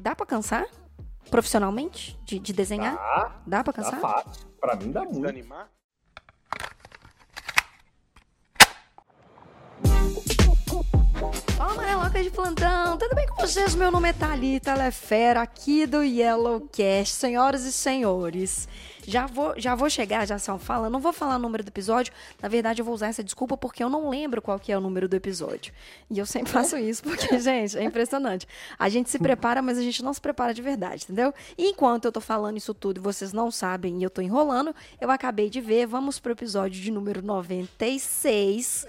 Dá pra cansar? Profissionalmente? De, de desenhar? Dá pra tá cansar? fácil. Pra mim dá muito. Desanimar? Fala, Mareloca de plantão, tudo bem com vocês? Meu nome é Thalita Lefera, aqui do Yellowcast. Senhoras e senhores, já vou, já vou chegar, já só fala, não vou falar o número do episódio, na verdade eu vou usar essa desculpa porque eu não lembro qual que é o número do episódio. E eu sempre faço isso porque, gente, é impressionante. A gente se prepara, mas a gente não se prepara de verdade, entendeu? E enquanto eu tô falando isso tudo e vocês não sabem e eu tô enrolando, eu acabei de ver, vamos pro episódio de número 96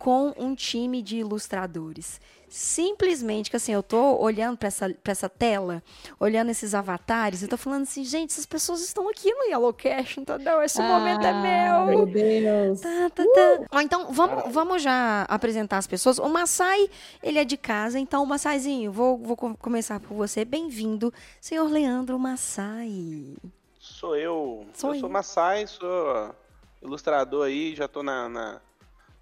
com um time de ilustradores. Simplesmente que assim, eu tô olhando para essa, pra essa tela, olhando esses avatares, e tô falando assim, gente, essas pessoas estão aqui no Yellowcast, entendeu? Esse momento é meu. Meu Deus. Tá, tá, tá. Ó, então, vamos, vamos já apresentar as pessoas. O Massai, ele é de casa, então, Massaizinho, vou, vou com- começar por você. Bem-vindo, senhor Leandro Massai. Sou eu. Sou eu eu. sou Massai, sou ilustrador aí, já tô na, na-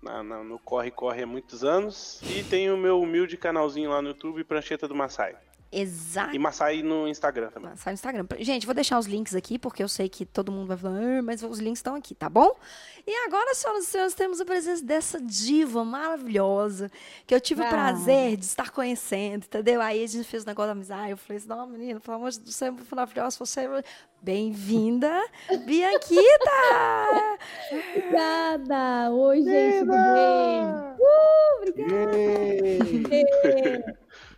na- na- no Corre Corre há muitos anos. E tenho o meu humilde canalzinho lá no YouTube, Prancheta do Massai. Exato. E Massai no Instagram também. Sai no Instagram. Gente, vou deixar os links aqui, porque eu sei que todo mundo vai falar, "Ah, mas os links estão aqui, tá bom? E agora, senhoras e senhores, temos a presença dessa diva maravilhosa, que eu tive o Ah. prazer de estar conhecendo, entendeu? Aí a gente fez o negócio da amizade, eu falei assim, não, menina, pelo amor de Deus, você é muito maravilhosa, você é... Bem-vinda, Bianquita! Obrigada. Oi, gente, tudo bem? Yay!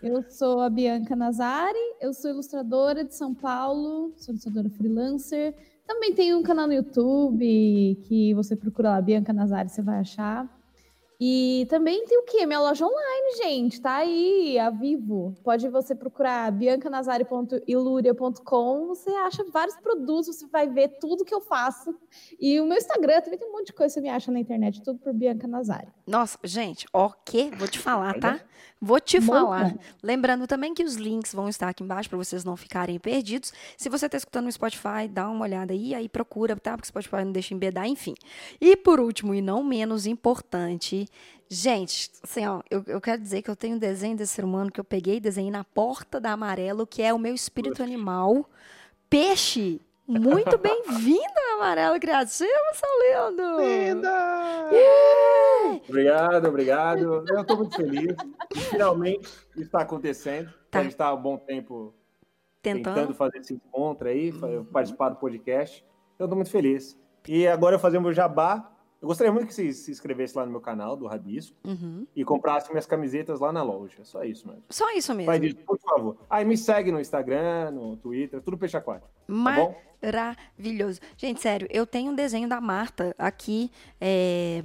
Eu sou a Bianca Nazari, eu sou ilustradora de São Paulo, sou ilustradora freelancer. Também tenho um canal no YouTube que você procura lá, Bianca Nazari, você vai achar. E também tem o quê? Minha loja online, gente, tá aí, a vivo. Pode você procurar biancanazari.iluria.com, você acha vários produtos, você vai ver tudo que eu faço. E o meu Instagram também tem um monte de coisa que você me acha na internet, tudo por Bianca Nazari. Nossa, gente, que? Vou te falar, tá? Vou te falar. Lembrando também que os links vão estar aqui embaixo para vocês não ficarem perdidos. Se você está escutando no Spotify, dá uma olhada aí, aí procura, tá? Porque o Spotify não deixa embedar, enfim. E por último, e não menos importante, gente, assim, ó, eu, eu quero dizer que eu tenho um desenho desse ser humano que eu peguei e desenhei na porta da amarelo, que é o meu espírito animal, peixe. Muito bem-vindo, Amarelo Criativo, seu lindo! Linda! Obrigado, obrigado. Eu tô muito feliz. Finalmente isso está acontecendo. Tá. A gente está há um bom tempo Tentando. tentando fazer esse encontro aí, fa- participar do podcast. Então, eu tô muito feliz. E agora eu fazer o meu jabá. Eu gostaria muito que você se inscrevesse lá no meu canal do Rabisco Uhum. e comprasse minhas camisetas lá na loja. Só isso mesmo. Só isso mesmo. Faz isso, por favor. Aí me segue no Instagram, no Twitter, tudo Peixe Aquático. Tá? Maravilhoso. Gente, sério, eu tenho um desenho da Marta aqui é,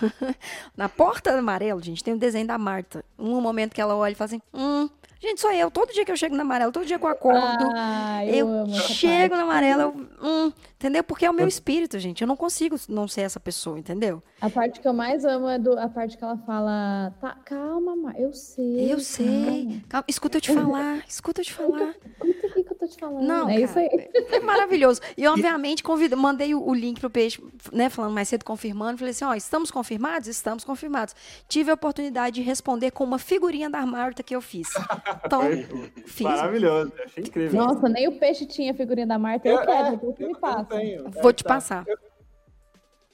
na porta do amarelo, gente. Tem um desenho da Marta. Um momento que ela olha e fala assim: hum, gente, sou eu. Todo dia que eu chego no amarelo, todo dia que eu acordo. Ah, eu, eu chego parte. no amarelo, eu, hum, entendeu? Porque é o meu espírito, gente. Eu não consigo não ser essa pessoa, entendeu? A parte que eu mais amo é do- a parte que ela fala, tá, calma, Mar, eu sei. Eu sei. Calma, escuta eu te falar, escuta eu te falar. Escuta o que eu tô te falando. Não, é isso cara, aí. É maravilhoso. E, obviamente, convido, mandei o, o link pro peixe, né, falando mais cedo, confirmando. Falei assim, ó, estamos confirmados? Estamos confirmados. Tive a oportunidade de responder com uma figurinha da Marta que eu fiz. Então, fiz. Maravilhoso. Achei incrível. Nossa, nem o peixe tinha a figurinha da Marta, eu, quero, depois você me passa. Tenho. Vou te Tá. passar.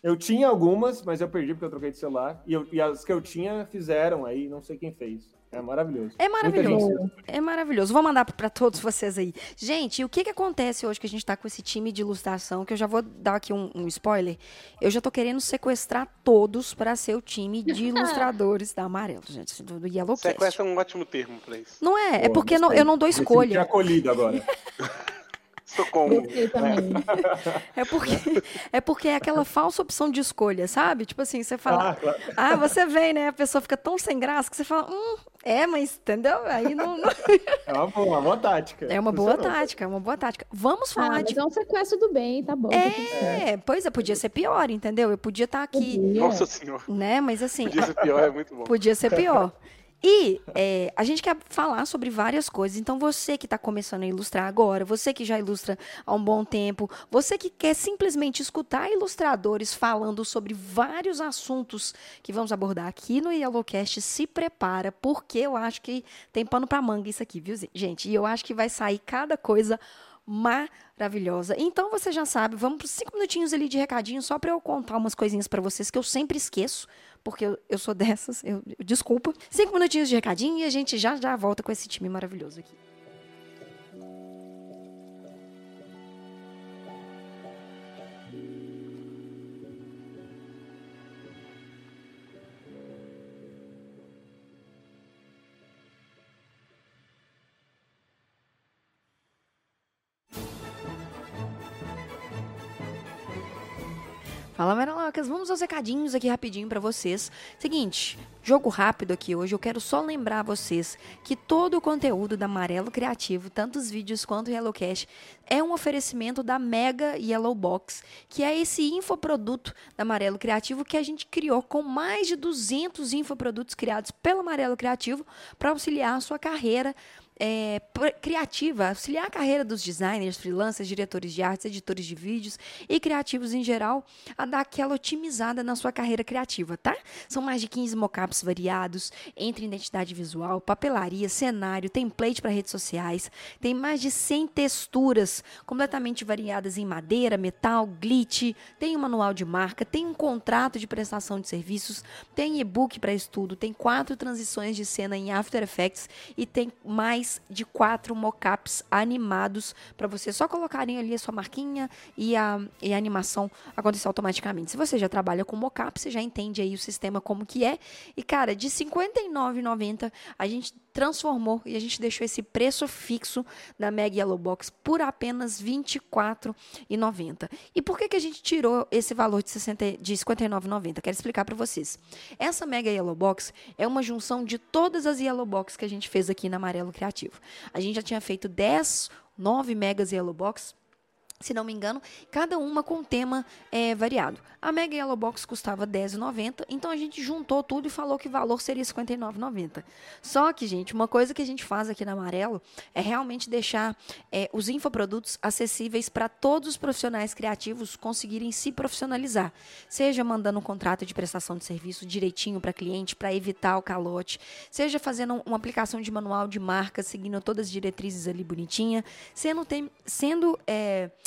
Eu tinha algumas, mas eu perdi porque eu troquei de celular. E, eu- e as que eu tinha fizeram aí, não sei quem fez. É maravilhoso. É maravilhoso. gente- É maravilhoso. Vou mandar para todos vocês aí. Gente, o que que acontece hoje que a gente tá com esse time de ilustração, que eu já vou dar aqui um, um spoiler. Eu já tô querendo sequestrar todos para ser o time de ilustradores da Amarelo, gente, do, do Yellowcast. Sequestra é um ótimo termo pra isso. Não é, é porque não- eu não dou escolha. acolhido agora. Socorro. Também. É porque, é porque é aquela falsa opção de escolha, sabe? Tipo assim, você fala, Ah, claro. ah, você vem, né? A pessoa fica tão sem graça que você fala, hum, é, mas entendeu? Aí não. não- É uma boa, uma boa tática. É uma boa Funcionou. tática, é uma boa tática. Vamos Ah, falar mas de. é um sequestro do bem, tá bom. tá certo. É, pois é, podia ser pior, entendeu? Eu podia estar aqui, Podia. Nossa senhora. né? Mas assim, Podia ser pior, é muito bom. podia ser pior. E é, a gente quer falar sobre várias coisas. Então, você que está começando a ilustrar agora, você que já ilustra há um bom tempo, você que quer simplesmente escutar ilustradores falando sobre vários assuntos que vamos abordar aqui no Yellowcast, se prepara, porque eu acho que tem pano para manga isso aqui, viu, gente? E eu acho que vai sair cada coisa maravilhosa. Então você já sabe, vamos para cinco minutinhos ali de recadinho só para eu contar umas coisinhas para vocês que eu sempre esqueço porque eu, eu sou dessas, eu, eu, desculpa. Cinco minutinhos de recadinho e a gente já já volta com esse time maravilhoso aqui. Fala, Meralocas, vamos aos recadinhos aqui rapidinho para vocês. Seguinte, jogo rápido aqui hoje, eu quero só lembrar vocês que todo o conteúdo da Amarelo Criativo, tanto os vídeos quanto o Yellowcast, é um oferecimento da Mega Yellow Box, que é esse infoproduto da Amarelo Criativo que a gente criou com mais de 200 infoprodutos criados pelo Amarelo Criativo para auxiliar a sua carreira é, criativa, auxiliar a carreira dos designers, freelancers, diretores de artes, editores de vídeos e criativos em geral a dar aquela otimizada na sua carreira criativa, tá? São mais de 15 mockups variados entre identidade visual, papelaria, cenário, template para redes sociais. Tem mais de 100 texturas completamente variadas em madeira, metal, glitch. Tem um manual de marca, tem um contrato de prestação de serviços, tem e-book para estudo, tem quatro transições de cena em After Effects e tem mais mais de quatro mockups animados para você só colocarem ali a sua marquinha e a, e a animação acontecer automaticamente. Se você já trabalha com mockup, você já entende aí o sistema como que é. E cara, de R$ 59,90 a gente transformou e a gente deixou esse preço fixo da Mega Yellow Box por apenas R$ 24,90. E por que, que a gente tirou esse valor de, 60, de R$ 59,90? Quero explicar para vocês. Essa Mega Yellow Box é uma junção de todas as Yellow Box que a gente fez aqui na Amarelo Criativo. A gente já tinha feito 10, 9 megas Yellow Box se não me engano, cada uma com tema é, variado. A Mega Yellow Box custava R$10,90, então a gente juntou tudo e falou que o valor seria R$59,90. Só que, gente, uma coisa que a gente faz aqui na Amarelo é realmente deixar é, os infoprodutos acessíveis para todos os profissionais criativos conseguirem se profissionalizar. Seja mandando um contrato de prestação de serviço direitinho para cliente, para evitar o calote, seja fazendo uma aplicação de manual de marca, seguindo todas as diretrizes ali bonitinha, sendo, tem, sendo é,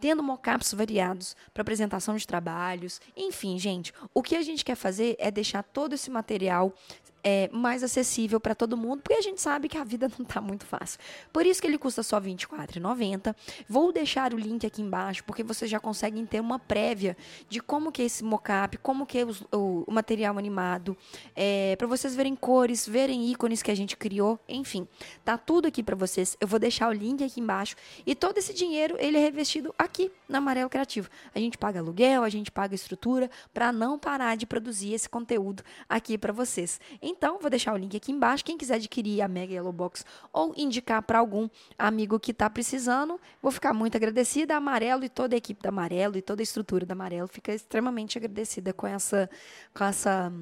tendo mockups variados para apresentação de trabalhos. Enfim, gente, o que a gente quer fazer é deixar todo esse material é, mais acessível para todo mundo, porque a gente sabe que a vida não está muito fácil. Por isso que ele custa só R$ 24,90. Vou deixar o link aqui embaixo, porque vocês já conseguem ter uma prévia de como que é esse mockup, como que é o, o, o material animado, é, para vocês verem cores, verem ícones que a gente criou, enfim, tá tudo aqui para vocês. Eu vou deixar o link aqui embaixo e todo esse dinheiro ele é revestido aqui na Amarelo Criativo. A gente paga aluguel, a gente paga estrutura para não parar de produzir esse conteúdo aqui para vocês. Então, vou deixar o link aqui embaixo. Quem quiser adquirir a Mega Yellow Box ou indicar para algum amigo que está precisando, vou ficar muito agradecida. A Amarelo e toda a equipe da Amarelo e toda a estrutura da Amarelo fica extremamente agradecida com essa, com essa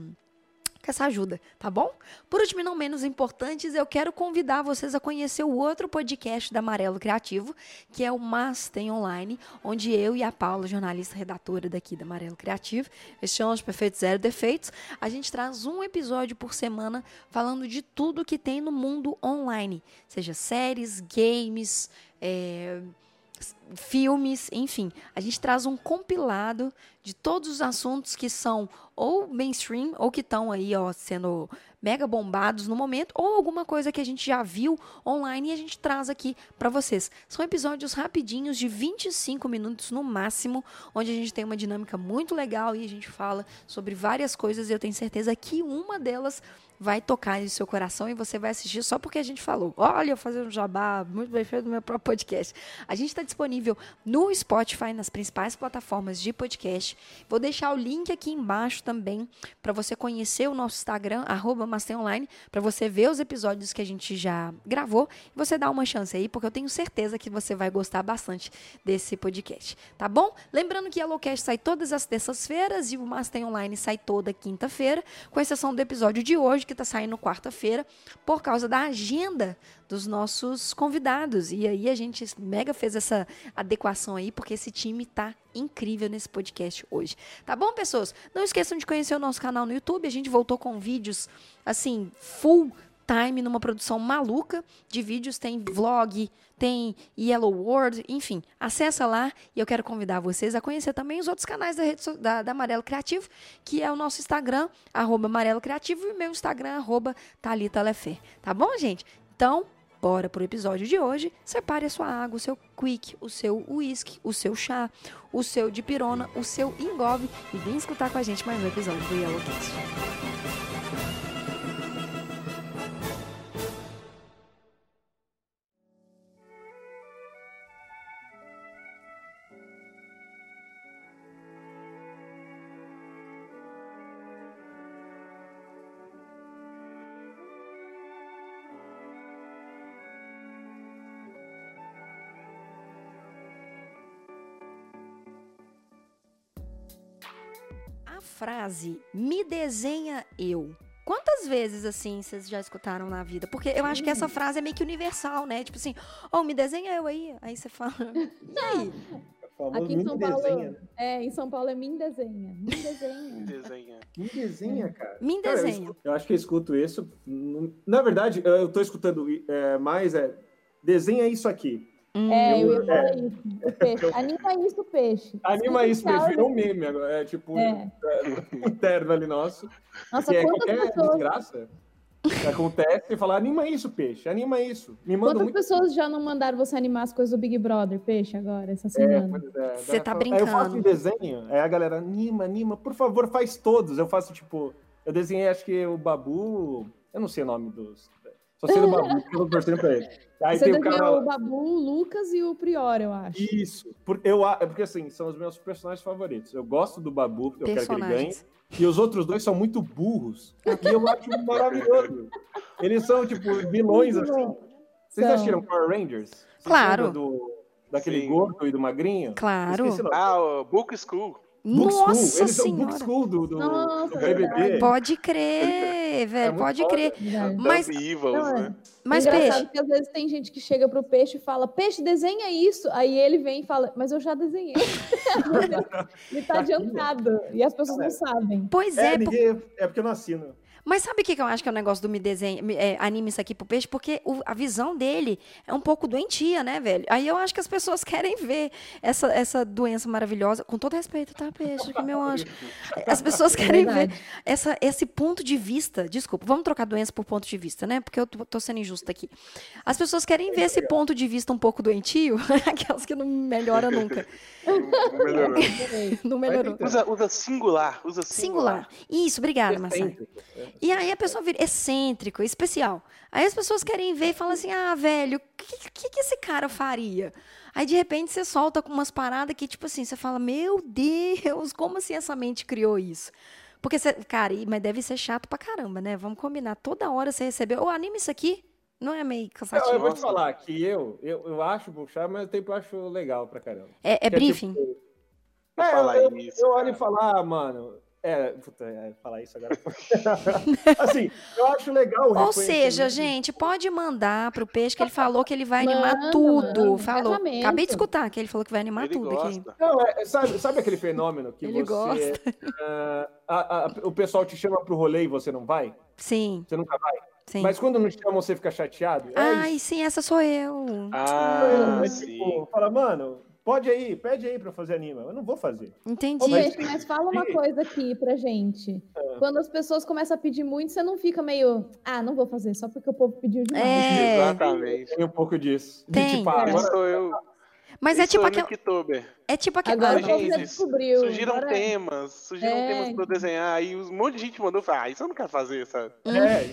com essa ajuda, tá bom? Por último e não menos importantes, eu quero convidar vocês a conhecer o outro podcast da Amarelo Criativo, que é o Mas Tem Online, onde eu e a Paula, jornalista redatora daqui da Amarelo Criativo, estamos Perfeitos Zero Defeitos, a gente traz um episódio por semana falando de tudo que tem no mundo online, seja séries, games, é, filmes, enfim. A gente traz um compilado de todos os assuntos que são ou mainstream ou que estão aí, ó, sendo mega bombados no momento ou alguma coisa que a gente já viu online e a gente traz aqui para vocês. São episódios rapidinhos de 25 minutos no máximo, onde a gente tem uma dinâmica muito legal e a gente fala sobre várias coisas e eu tenho certeza que uma delas vai tocar em seu coração e você vai assistir só porque a gente falou. Olha, eu fazer um jabá muito bem feito no meu próprio podcast. A gente está disponível no Spotify, nas principais plataformas de podcast. Vou deixar o link aqui embaixo também para você conhecer o nosso Instagram, arroba Online, para você ver os episódios que a gente já gravou e você dar uma chance aí, porque eu tenho certeza que você vai gostar bastante desse podcast, tá bom? Lembrando que o Yellowcast sai todas as terças-feiras e o Master Online sai toda quinta-feira, com exceção do episódio de hoje, que está saindo quarta-feira, por causa da agenda dos nossos convidados. E aí a gente mega fez essa adequação aí, porque esse time tá incrível nesse podcast hoje. Tá bom, pessoas? Não esqueçam de conhecer o nosso canal no YouTube. A gente voltou com vídeos assim, full time numa produção maluca de vídeos, tem vlog, tem Yellow World, enfim, acessa lá e eu quero convidar vocês a conhecer também os outros canais da, rede, da, da Amarelo Criativo, que é o nosso Instagram, arroba Amarelo Criativo, e o meu Instagram, arroba Thalita Lefer. Tá bom, gente? Então, Bora pro episódio de hoje. Separe a sua água, o seu quick, o seu whisky, o seu chá, o seu dipirona, o seu engove e vem escutar com a gente mais um episódio do Yellowcast. Frase me desenha eu. Quantas vezes, assim, vocês já escutaram na vida? Porque eu acho que essa frase é meio que universal, né? Tipo assim, oh, me desenha eu aí. Aí você fala, e aí? Aqui em São Paulo, desenha. É, em São Paulo é me desenha. Me desenha. me desenha. Me desenha, cara. Me desenha. Cara, eu, eu, acho que eu escuto isso. Na verdade, eu tô escutando é, mais é desenha isso aqui. Hum, é, eu ia falar é, isso. O peixe. Anima isso, peixe. Anima isso, peixe. Virou um meme agora. É tipo é. um terno ali nosso. Nossa, que é qualquer pessoas... desgraça que acontece e falar, anima isso, peixe, anima isso. Me manda Quantas muito... pessoas já não mandaram você animar as coisas do Big Brother, peixe, agora, essa é, semana? É, você tá brincando. Aí eu faço um desenho, aí a galera, anima, anima, por favor, faz todos. Eu faço, tipo, eu desenhei, acho que o Babu, eu não sei o nome dos... Só sei do Babu, porque eu tô torcendo pra ele. Aí Você tem o, cara... o Babu, o Lucas e o Prior, eu acho. Isso. Por, eu, é porque, assim, são os meus personagens favoritos. Eu gosto do Babu, porque eu quero que ele ganhe. E os outros dois são muito burros. E eu acho maravilhoso. Eles são, tipo, vilões, assim. Vocês são. assistiram Power Rangers? Vocês claro. Do, daquele Sim. gordo e do magrinho? Claro. Ah, o Book School. Nossa School. Eles senhora. são Book School do, do, Nossa, do BBB. Pode crer, é velho, é pode crer. Mas, evils, né? mas peixe. que às vezes tem gente que chega pro peixe e fala, peixe, desenha isso. Aí ele vem e fala, mas eu já desenhei. ele tá, tá adiantado. E as pessoas não sabem. Pois é. É, ninguém, é porque eu não assino. Mas sabe o que, que eu acho que é o negócio do me desenho, é, anime isso aqui pro peixe? Porque o, a visão dele é um pouco doentia, né, velho? Aí eu acho que as pessoas querem ver essa, essa doença maravilhosa, com todo respeito, tá, peixe, que meu anjo. As pessoas é querem ver essa, esse ponto de vista. Desculpa, vamos trocar doença por ponto de vista, né? Porque eu tô, tô sendo injusta aqui. As pessoas querem ver esse ponto de vista um pouco doentio, aquelas que não melhora nunca. Não melhorou. não melhorou. Usa, usa singular, usa singular. Singular. Isso, obrigada, Marcelo. E aí a pessoa vira excêntrico, especial. Aí as pessoas querem ver e falam assim: ah, velho, o que, que, que, esse cara faria? Aí de repente você solta com umas paradas que, tipo assim, você fala: meu Deus, como assim essa mente criou isso? Porque, você, cara, mas deve ser chato pra caramba, né? Vamos combinar. Toda hora você recebeu, ô, oh, anime isso aqui. Não é meio cansativo? eu vou te falar que eu, eu, eu acho buchar, mas eu tempo eu acho legal pra caramba. É, é, é briefing? Tipo, é, eu, eu, eu olho e falo, ah, mano, é, puta, é, falar isso agora. assim, eu acho legal. Ou seja, gente, pode mandar pro peixe que ele falou que ele vai animar mano, tudo. Mano, falou. Casamento. Acabei de escutar que ele falou que vai animar ele tudo gosta. aqui. Não, é, sabe, sabe aquele fenômeno que ele você. Gosta. Uh, a, a, o pessoal te chama pro rolê e você não vai? Sim. Você nunca vai? Sim. Mas quando não chamam, você fica chateado? É Ai, isso. sim, essa sou eu. Ah, é, tipo, fala, mano, Pode aí, pede aí para fazer anima. Eu não vou fazer. Entendi. Mas, mas fala uma coisa aqui pra gente. É. Quando as pessoas começam a pedir muito, você não fica meio, ah, não vou fazer, só porque o povo pediu demais. É. Exatamente. Tem um pouco disso. Tem. Tipo, ah, agora sou eu. Mas é tipo aquela. É tipo aquela. Agora gente, descobriu. Surgiram agora... temas, surgiram é. temas pra eu desenhar, e um monte de gente mandou falar, ah, isso eu não quero fazer, sabe? Hum. É,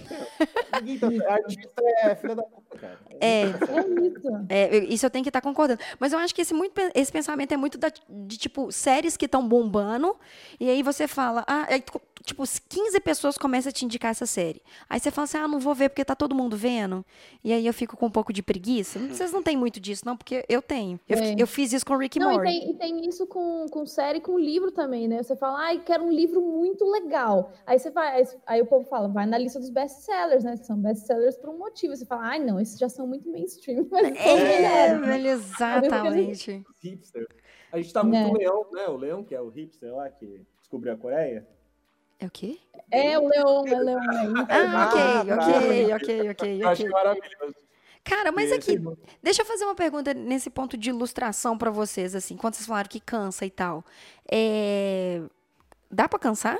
então. a artista é filha da puta, cara. É. É isso. É, isso eu tenho que estar tá concordando. Mas eu acho que esse, muito, esse pensamento é muito da, de, tipo, séries que estão bombando, e aí você fala, ah, é, tipo, 15 pessoas começam a te indicar essa série. Aí você fala assim, ah, não vou ver porque tá todo mundo vendo. E aí eu fico com um pouco de preguiça. Vocês não têm muito disso, não, porque eu tenho. Eu, é. eu fiz isso com Rick não, Morty. E tem, e tem isso com, com série com livro também, né? Você fala, ai, quero um livro muito legal. Aí você vai, aí, aí o povo fala, vai na lista dos best-sellers, né? São best-sellers por um motivo. Você fala, ai, não, esses já são muito mainstream. Mas é, velho, exatamente. Hipster. A gente tá muito é. leão, né? O leão, que é o hipster lá, que descobriu a Coreia. É o quê? É o leão, é o leão. Ah, ok, ok, ok, ok. Eu acho maravilhoso. Cara, mas aqui, deixa eu fazer uma pergunta nesse ponto de ilustração para vocês, assim, quando vocês falaram que cansa e tal. É... Dá para cansar?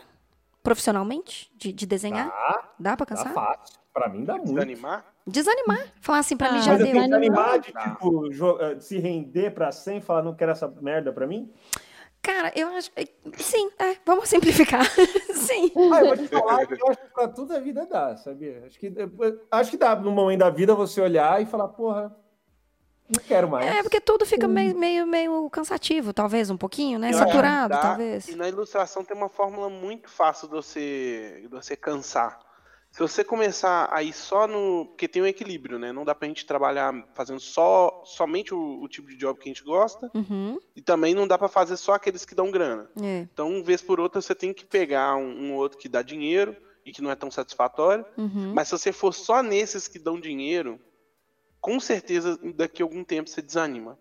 Profissionalmente? De, de desenhar? Dá, dá pra cansar? Dá fácil. Pra mim dá muito. Desanimar? Desanimar. Falar assim, pra ah, mim já mas deu. Desanimar de, tipo, eh, se render pra 100 e falar, não quero essa merda pra mim? Cara, eu acho. Sim, é, vamos simplificar. Sim. Ah, eu vou te falar que eu acho que pra tudo a vida dá, sabia? Acho que, acho que dá no momento da vida você olhar e falar, porra, não quero mais. É, porque tudo fica meio, meio, meio cansativo, talvez, um pouquinho, né? Saturado, talvez. E na ilustração tem uma fórmula muito fácil de você, de você cansar. Se você começar a ir só no. Porque tem um equilíbrio, né? Não dá pra gente trabalhar fazendo só somente o, o tipo de job que a gente gosta. Uhum. E também não dá para fazer só aqueles que dão grana. É. Então, uma vez por outra, você tem que pegar um, um, outro que dá dinheiro e que não é tão satisfatório. Uhum. Mas se você for só nesses que dão dinheiro, com certeza daqui a algum tempo você desanima.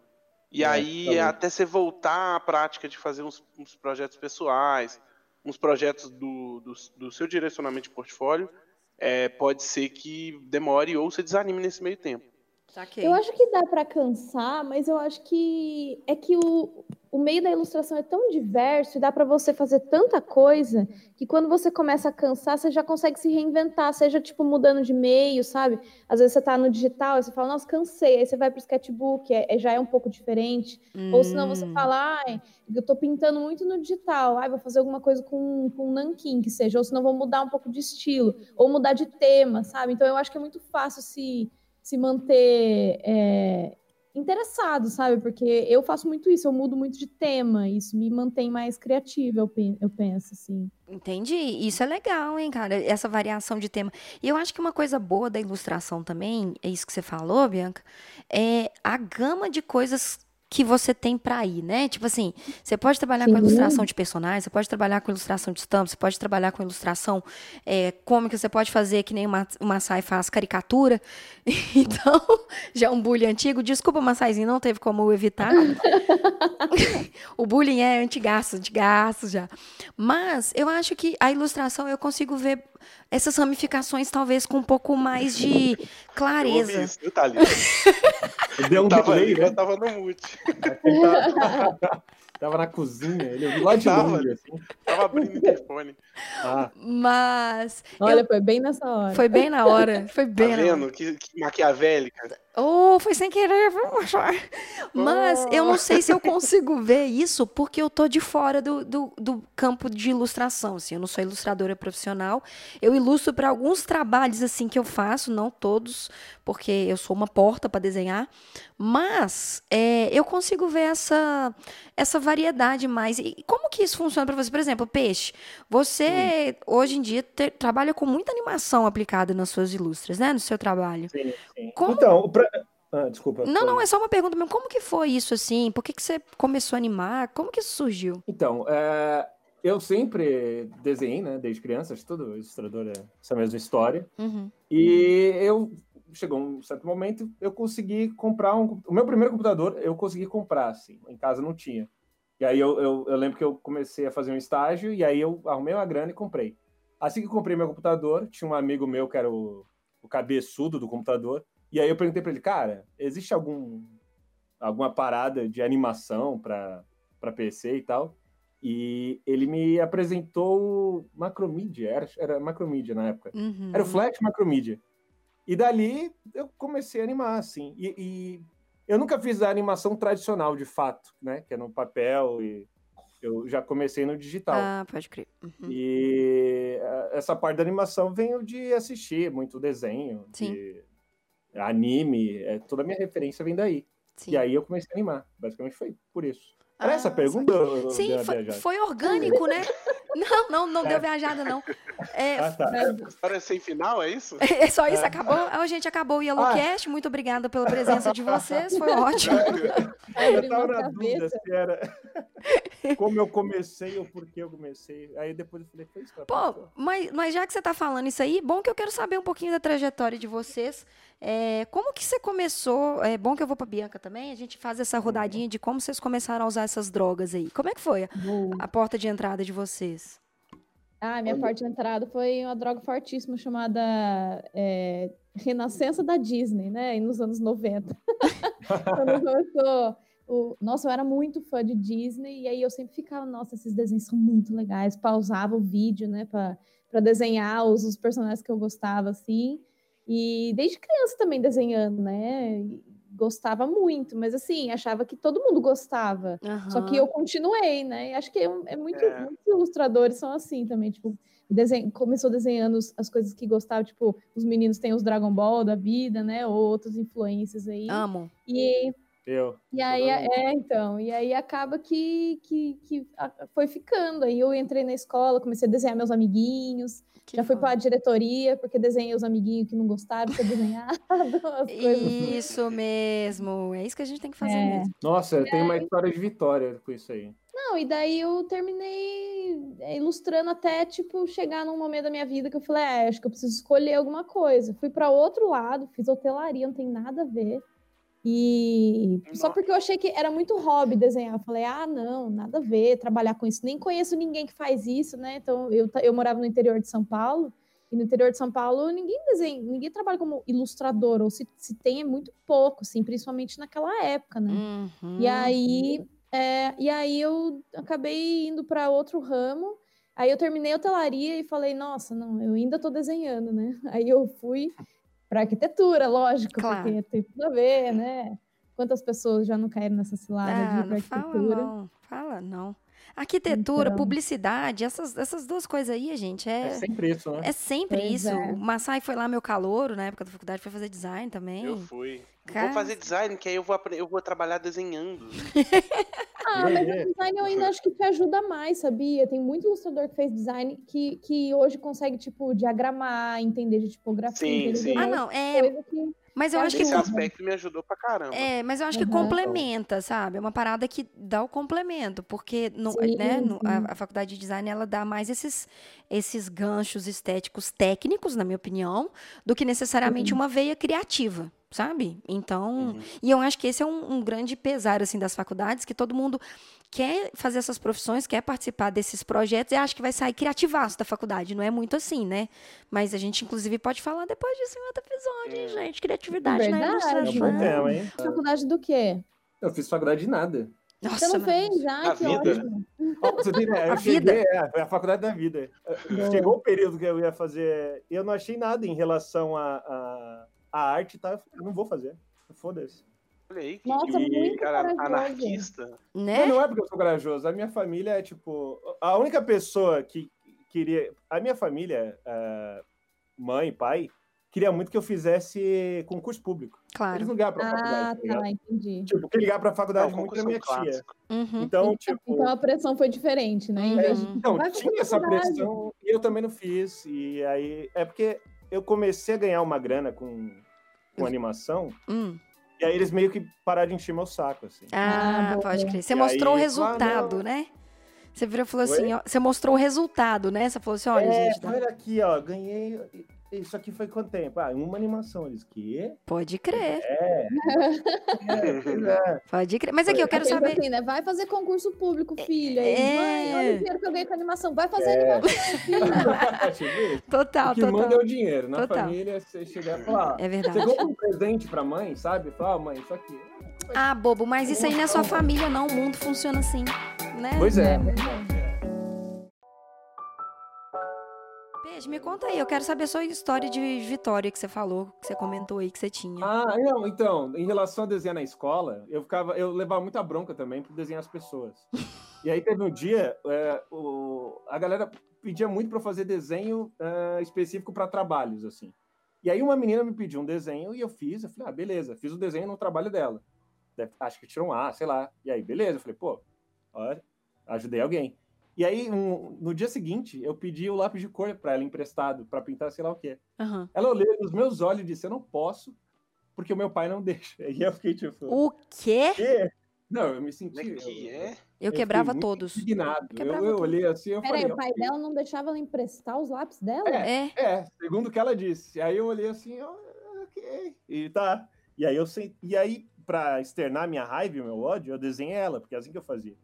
E é, aí, até você voltar à prática de fazer uns, uns projetos pessoais, uns projetos do, do, do seu direcionamento de portfólio é, pode ser que demore ou se desanime nesse meio tempo. Saquei. Eu acho que dá para cansar, mas eu acho que é que o, o meio da ilustração é tão diverso e dá para você fazer tanta coisa que quando você começa a cansar, você já consegue se reinventar, seja tipo mudando de meio, sabe? Às vezes você tá no digital e você fala, nossa, cansei, aí você vai pro sketchbook, é, é já é um pouco diferente. Hum. Ou senão você hum. fala, ai, eu tô pintando muito no digital, ai, vou fazer alguma coisa com, com um nanquim, que seja, ou senão vou mudar um pouco de estilo, ou mudar de tema, sabe? Então eu acho que é muito fácil se se manter é, interessado, sabe? Porque eu faço muito isso, eu mudo muito de tema, isso me mantém mais criativa, eu, eu penso, assim. Entendi. Isso é legal, hein, cara? Essa variação de tema. E eu acho que uma coisa boa da ilustração também, é isso que você falou, Bianca, é a gama de coisas que você tem para ir, né? Tipo assim, você pode trabalhar Sim. com ilustração de personagens, você pode trabalhar com ilustração de estampas, você pode trabalhar com ilustração é, cômica, você pode fazer que nem uma, uma Massai faz caricatura. Então, já é um bullying antigo. Desculpa, Massaizinho, não teve como evitar. o bullying é antigaço, antigaço já. Mas eu acho que a ilustração eu consigo ver essas ramificações talvez com um pouco mais de clareza. Eu, isso, tá ali. Deu um tava, delay, né? Eu tava no mute. Tava na cozinha, ele lá de tava, longe, assim. Tava abrindo o telefone. Ah. Mas. Olha, eu... foi bem nessa hora. Foi bem na hora. Foi bem tá vendo? Que, que maquiavélica. Oh, foi sem querer. Mas oh. eu não sei se eu consigo ver isso porque eu tô de fora do, do, do, campo de ilustração. Assim. Eu não sou ilustradora profissional. Eu ilustro para alguns trabalhos assim que eu faço, não todos, porque eu sou uma porta para desenhar. Mas é, eu consigo ver essa, essa variedade mais. E como que isso funciona para você? Por exemplo, peixe. Você, hum. hoje em dia, te, trabalha com muita animação aplicada nas suas ilustras, né? No seu trabalho. Sim, sim. Como... Então, pra... ah, desculpa. Não, não, é só uma pergunta mesmo. Como que foi isso, assim? Por que, que você começou a animar? Como que isso surgiu? Então, é... eu sempre desenhei, né? Desde criança, todo ilustrador é essa mesma história. Uhum. E eu chegou um certo momento, eu consegui comprar um. O meu primeiro computador eu consegui comprar, assim, em casa não tinha. E aí eu, eu, eu, lembro que eu comecei a fazer um estágio e aí eu arrumei uma grana e comprei. Assim que eu comprei meu computador, tinha um amigo meu que era o, o cabeçudo do computador. E aí eu perguntei para ele, cara, existe algum alguma parada de animação para PC e tal? E ele me apresentou Macromedia, era, era Macromedia na época. Uhum. Era o Flash Macromedia. E dali eu comecei a animar, assim. E, e eu nunca fiz a animação tradicional, de fato, né? Que é no papel e eu já comecei no digital. Ah, pode crer. Uhum. E eh, essa parte da animação veio de assistir muito desenho, Sim. de anime, é, toda a minha referência vem daí. Sim. E aí eu comecei a animar. Basicamente foi por isso. Era Ah, essa a pergunta? ou Sim, foi, foi orgânico, né? Não, não, não deu viajada, não. É, Ah, tá. História sem final, é isso? é só isso, acabou. Ah, gente, acabou o Yellowcast. Muito obrigada pela presença de vocês, foi ótimo. Eu Abriu tava na dúvida se era como eu comecei ou por que eu comecei. Aí depois eu falei, foi isso Pô, mas, mas já que você tá falando isso aí, bom que eu quero saber um pouquinho da trajetória de vocês. É, como que você começou? É bom que eu vou pra Bianca também. A gente faz essa rodadinha de como vocês começaram a usar essas drogas aí. Como é que foi a, a porta de entrada de vocês? Ah, minha Olha. parte de entrada foi uma droga fortíssima chamada é, Renascença da Disney, né? Nos anos 90. Quando começou. O... Nossa, eu era muito fã de Disney, e aí eu sempre ficava, nossa, esses desenhos são muito legais. Pausava o vídeo, né, pra desenhar os, os personagens que eu gostava, assim. E desde criança também desenhando, né? Gostava muito, mas assim, achava que todo mundo gostava. Só que eu continuei, né? E acho que é, é muito, É. muitos ilustradores são assim também, tipo, desen- começou desenhando as coisas que gostava, tipo, os meninos têm os Dragon Ball da vida, né? Ou outras influências aí. Amo. E, Eu. e aí, é, então, e aí acaba que, que, que foi ficando. Aí eu entrei na escola, comecei a desenhar meus amiguinhos, Que já fui para a diretoria, porque desenhei os amiguinhos que não gostaram de ser desenhado, assim. Isso mesmo. É isso que a gente tem que fazer É. mesmo. Nossa, eu tenho uma história de vitória com isso aí. Não, e daí eu terminei é, ilustrando até, tipo, chegar num momento da minha vida que eu falei, é, acho que eu preciso escolher alguma coisa. Fui para outro lado, fiz hotelaria, não tem nada a ver. E só Nossa. porque eu achei que era muito hobby desenhar. Eu falei, ah, não, nada a ver trabalhar com isso. Nem conheço ninguém que faz isso, né? Então, eu, eu morava no interior de São Paulo, e no interior de São Paulo ninguém desenha, ninguém trabalha como ilustrador, ou se, se tem é muito pouco, assim, principalmente naquela época, né? Uhum. E aí, é, e aí eu acabei indo para outro ramo. Aí eu terminei a hotelaria e falei, nossa, não, eu ainda estou desenhando, né? Aí eu fui para arquitetura, lógico, Claro. porque tem tudo a ver, né? Quantas pessoas já não caíram nessa cilada Ah, de não fala arquitetura? não. Fala não. Arquitetura, Então. publicidade, essas, essas duas coisas aí, gente, É é, sempre isso, né? é sempre Pois isso. é. O Massai foi lá meu calouro na época da faculdade, foi fazer design também. Eu fui. Cara- Vou fazer design, que aí eu vou, eu vou trabalhar desenhando. Ah, mas É. o design eu ainda acho que te ajuda mais, sabia? Tem muito ilustrador que fez design que, que hoje consegue, tipo, diagramar, entender de tipografia. Sim, entender sim. de Ah, não, é, que- mas eu É acho que Esse aspecto me ajudou pra caramba. É, mas eu acho que Uhum. complementa, sabe? É uma parada que dá o complemento, porque no, Sim, né, no- sim. a, a faculdade de design ela dá mais esses, esses ganchos estéticos técnicos, na minha opinião, do que necessariamente uma veia criativa, sabe? Então, Uhum. e eu acho que esse é um, um grande pesar assim das faculdades, que todo mundo quer fazer essas profissões, quer participar desses projetos e acha que vai sair criativaço da faculdade. Não é muito assim, né? Mas a gente, inclusive, pode falar depois disso em outro episódio, hein, É. gente. Criatividade na Verdade. É ilustração. bom tema, hein? Faculdade do quê? Eu fiz faculdade de nada. Nossa, Você não fez? Ah, A que vida. ótimo. Pra você ter ideia, A vida. cheguei, é, é a faculdade da vida. Chegou o período que eu ia fazer, eu não achei nada em relação à a, a, arte, tá? Eu falei, eu não vou fazer. Foda-se. Olha aí, que, Nossa, que muito cara anarquista. Né? Não, não é porque eu sou corajoso. A minha família é tipo. A única pessoa que queria. A minha família, ah, mãe, pai, queria muito que eu fizesse concurso público. Eles Claro. não ligavam pra Ah, faculdade. tá ligado? tá, entendi. Tipo, quem ligava pra faculdade muito concurso era minha é tia. clássico. Uhum. Então, tipo. Então a pressão foi diferente, né? Em vez de- fazer tinha essa pressão e eu também não fiz. E aí. É porque eu comecei a ganhar uma grana com, com animação. Hum. E aí eles meio que pararam de encher meu saco, assim. Ah, Ah, pode crer. Você E mostrou o aí, resultado, ah, né? Você virou e falou Oi? assim, ó, você mostrou o resultado, né? Você falou assim, olha, é, gente, dá- olha aqui, ó, ganhei. Isso aqui foi quanto tempo? Ah, uma animação. Eles, quê? pode crer, É. é, é. pode crer. Mas aqui, eu quero Pensa saber... assim, né? Vai fazer concurso público, filho. Aí, é. mãe, olha o dinheiro que eu ganhei com animação. Vai fazer É. animação. Tipo, Total, o que manda é total. o dinheiro. Na Total. família, você chegar e falar. É Você verdade. compra um presente pra mãe, sabe? Fala, ah, mãe, isso aqui. Ah, bobo, mas isso aí não é sua família, não. O mundo funciona assim, né? Pois é. É Gente, me conta aí, eu quero saber a sua história de Vitória que você falou, que você comentou aí que você tinha. Ah, não, então, em relação a desenhar na escola, eu ficava, eu levava muita bronca também por desenhar as pessoas. e aí teve um dia, é, o, a galera pedia muito para fazer desenho é, específico para trabalhos, assim. E aí uma menina me pediu um desenho e eu fiz, eu falei, ah, beleza, fiz o desenho no trabalho dela. Acho que tirou um A, sei lá. E aí, beleza, eu falei, pô, olha, ajudei alguém. E aí, um, no dia seguinte, eu pedi o lápis de cor para ela emprestado, para pintar sei lá o quê. Uhum. Ela olhou nos meus olhos e disse: Eu não posso, porque o meu pai não deixa. E eu fiquei tipo. O quê? quê? Não, eu me senti. É que é? Eu, eu quebrava todos. Indignado. Eu, eu, olhei assim. Eu Peraí, falei, o pai dela não deixava ela emprestar os lápis dela? É, é, é. segundo o que ela disse. Aí eu olhei assim, ok. E tá. E aí eu sei. E aí, pra externar minha raiva e meu ódio, eu desenhei ela, porque é assim que eu fazia.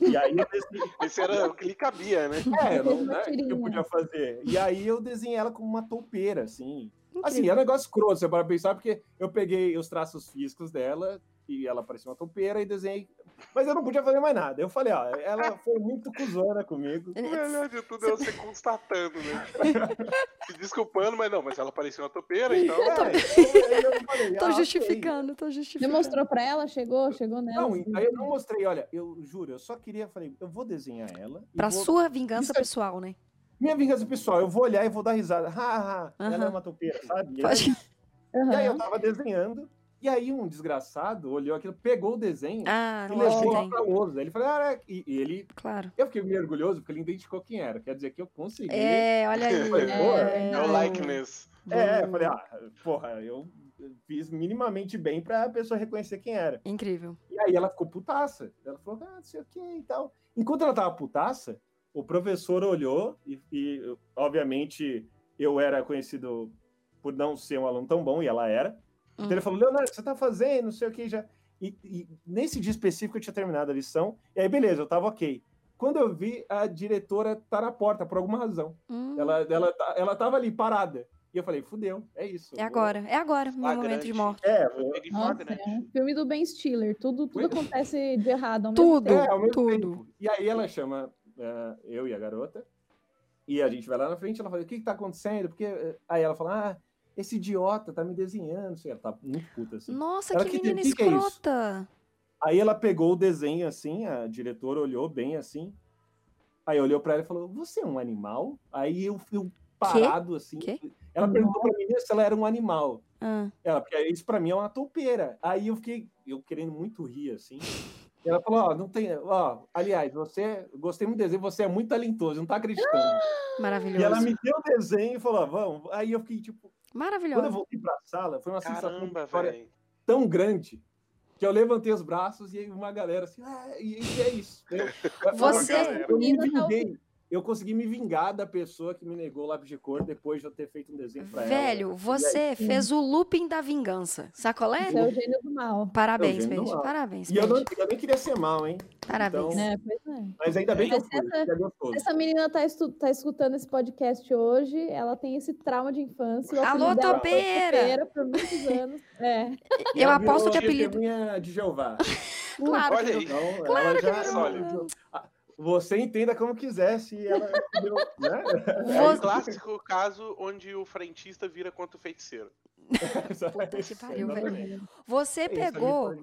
E aí eu desenhei... Esse era o que lhe cabia, né? É, não, né, que eu podia fazer. E aí eu desenhei ela como uma toupeira, assim. Incrível. Assim, é um negócio você para pensar, porque eu peguei os traços físicos dela, e ela parecia uma toupeira, e desenhei. Mas eu não podia fazer mais nada. Eu falei, ó, ela foi muito cuzona comigo. O melhor de tudo é você constatando, né? Se desculpando, mas não, mas ela parecia uma toupeira, então. É, eu, eu falei, tô justificando, tô justificando. Você mostrou pra ela? Chegou, chegou nela? Não, assim. aí eu não mostrei, olha, eu juro, eu só queria, falei, eu vou desenhar ela. Pra vou... sua vingança Isso pessoal, né? Minha vingança pessoal, eu vou olhar e vou dar risada. Ha, ha, ela é uma toupeira, sabe? E aí, uhum. e aí eu tava desenhando, e aí um desgraçado olhou aquilo, pegou o desenho ah, e levou lá pra Oza. Ele falou, ah, e, e, ele. Claro. Eu fiquei meio orgulhoso porque ele identificou quem era. Quer dizer que eu consegui. É, olha aí. falei, é, no likeness. É, eu falei, ah, porra, eu fiz minimamente bem pra pessoa reconhecer quem era. Incrível. E aí ela ficou putaça. Ela falou, ah, não sei o que e tal. Enquanto ela tava putaça, o professor olhou e, e, obviamente, eu era conhecido por não ser um aluno tão bom, e ela era. Então ele uhum. falou, Leonardo, você tá fazendo, não sei o que, já... E, e, nesse dia específico eu tinha terminado a lição, e aí beleza, eu tava ok. Quando eu vi, a diretora tá na porta, por alguma razão. Hum. Ela, ela, tá, ela tava ali, parada. E eu falei, fudeu, é isso. É agora, é agora, meu momento de morte. É, Nossa, é filme do Ben Stiller, tudo, tudo acontece de errado ao mesmo tudo, tempo. É, ao mesmo tudo. Tempo. E aí ela chama uh, eu e a garota, e a gente vai lá na frente, ela fala, o que que tá acontecendo? Porque eh, aí ela fala, ah, esse idiota tá me desenhando. Assim, ela tá muito puta, assim. Nossa, ela, que, menina que escrota! Que é Aí ela pegou o desenho assim, a diretora olhou bem assim. Aí olhou para ela e falou: Você é um animal? Aí eu fui parado que? assim. Que? Ela perguntou pra mim se ela era um animal. Ah. Ela, porque isso pra mim é uma toupeira. Aí eu fiquei, eu querendo muito rir, assim. E ela falou: Ó, não tem. Ó, aliás, você. Gostei muito do desenho, você é muito talentoso, não tá acreditando. Maravilhoso. E ela me deu o desenho e falou: Vamos. Aí eu fiquei tipo, Maravilhoso. Quando eu voltei pra sala, foi uma Caramba, sensação tão grande que eu levantei os braços e uma galera assim, ah, e, e é isso. Eu, Você, eu me vinguei eu consegui me vingar da pessoa que me negou o lápis de cor depois de eu ter feito um desenho pra Velho, ela. Velho, você fez o looping da vingança. Sacolé? Você é o gênio do mal. Parabéns, Paige. Parabéns, E eu, não, eu, nem queria ser mal, hein? Parabéns. Então, é, pois é. Mas ainda bem que eu fui, essa, é essa menina tá, estu, tá escutando esse podcast hoje, ela tem esse trauma de infância. Alô, topeira! por muitos anos. É. Eu aposto que apelido... de Jeová. claro Olha aí. Então, claro já, que olha, você entenda como quiser, se ela. né? É o clássico caso onde o frentista vira quanto o feiticeiro. Puta que pariu, velho. Você é pegou,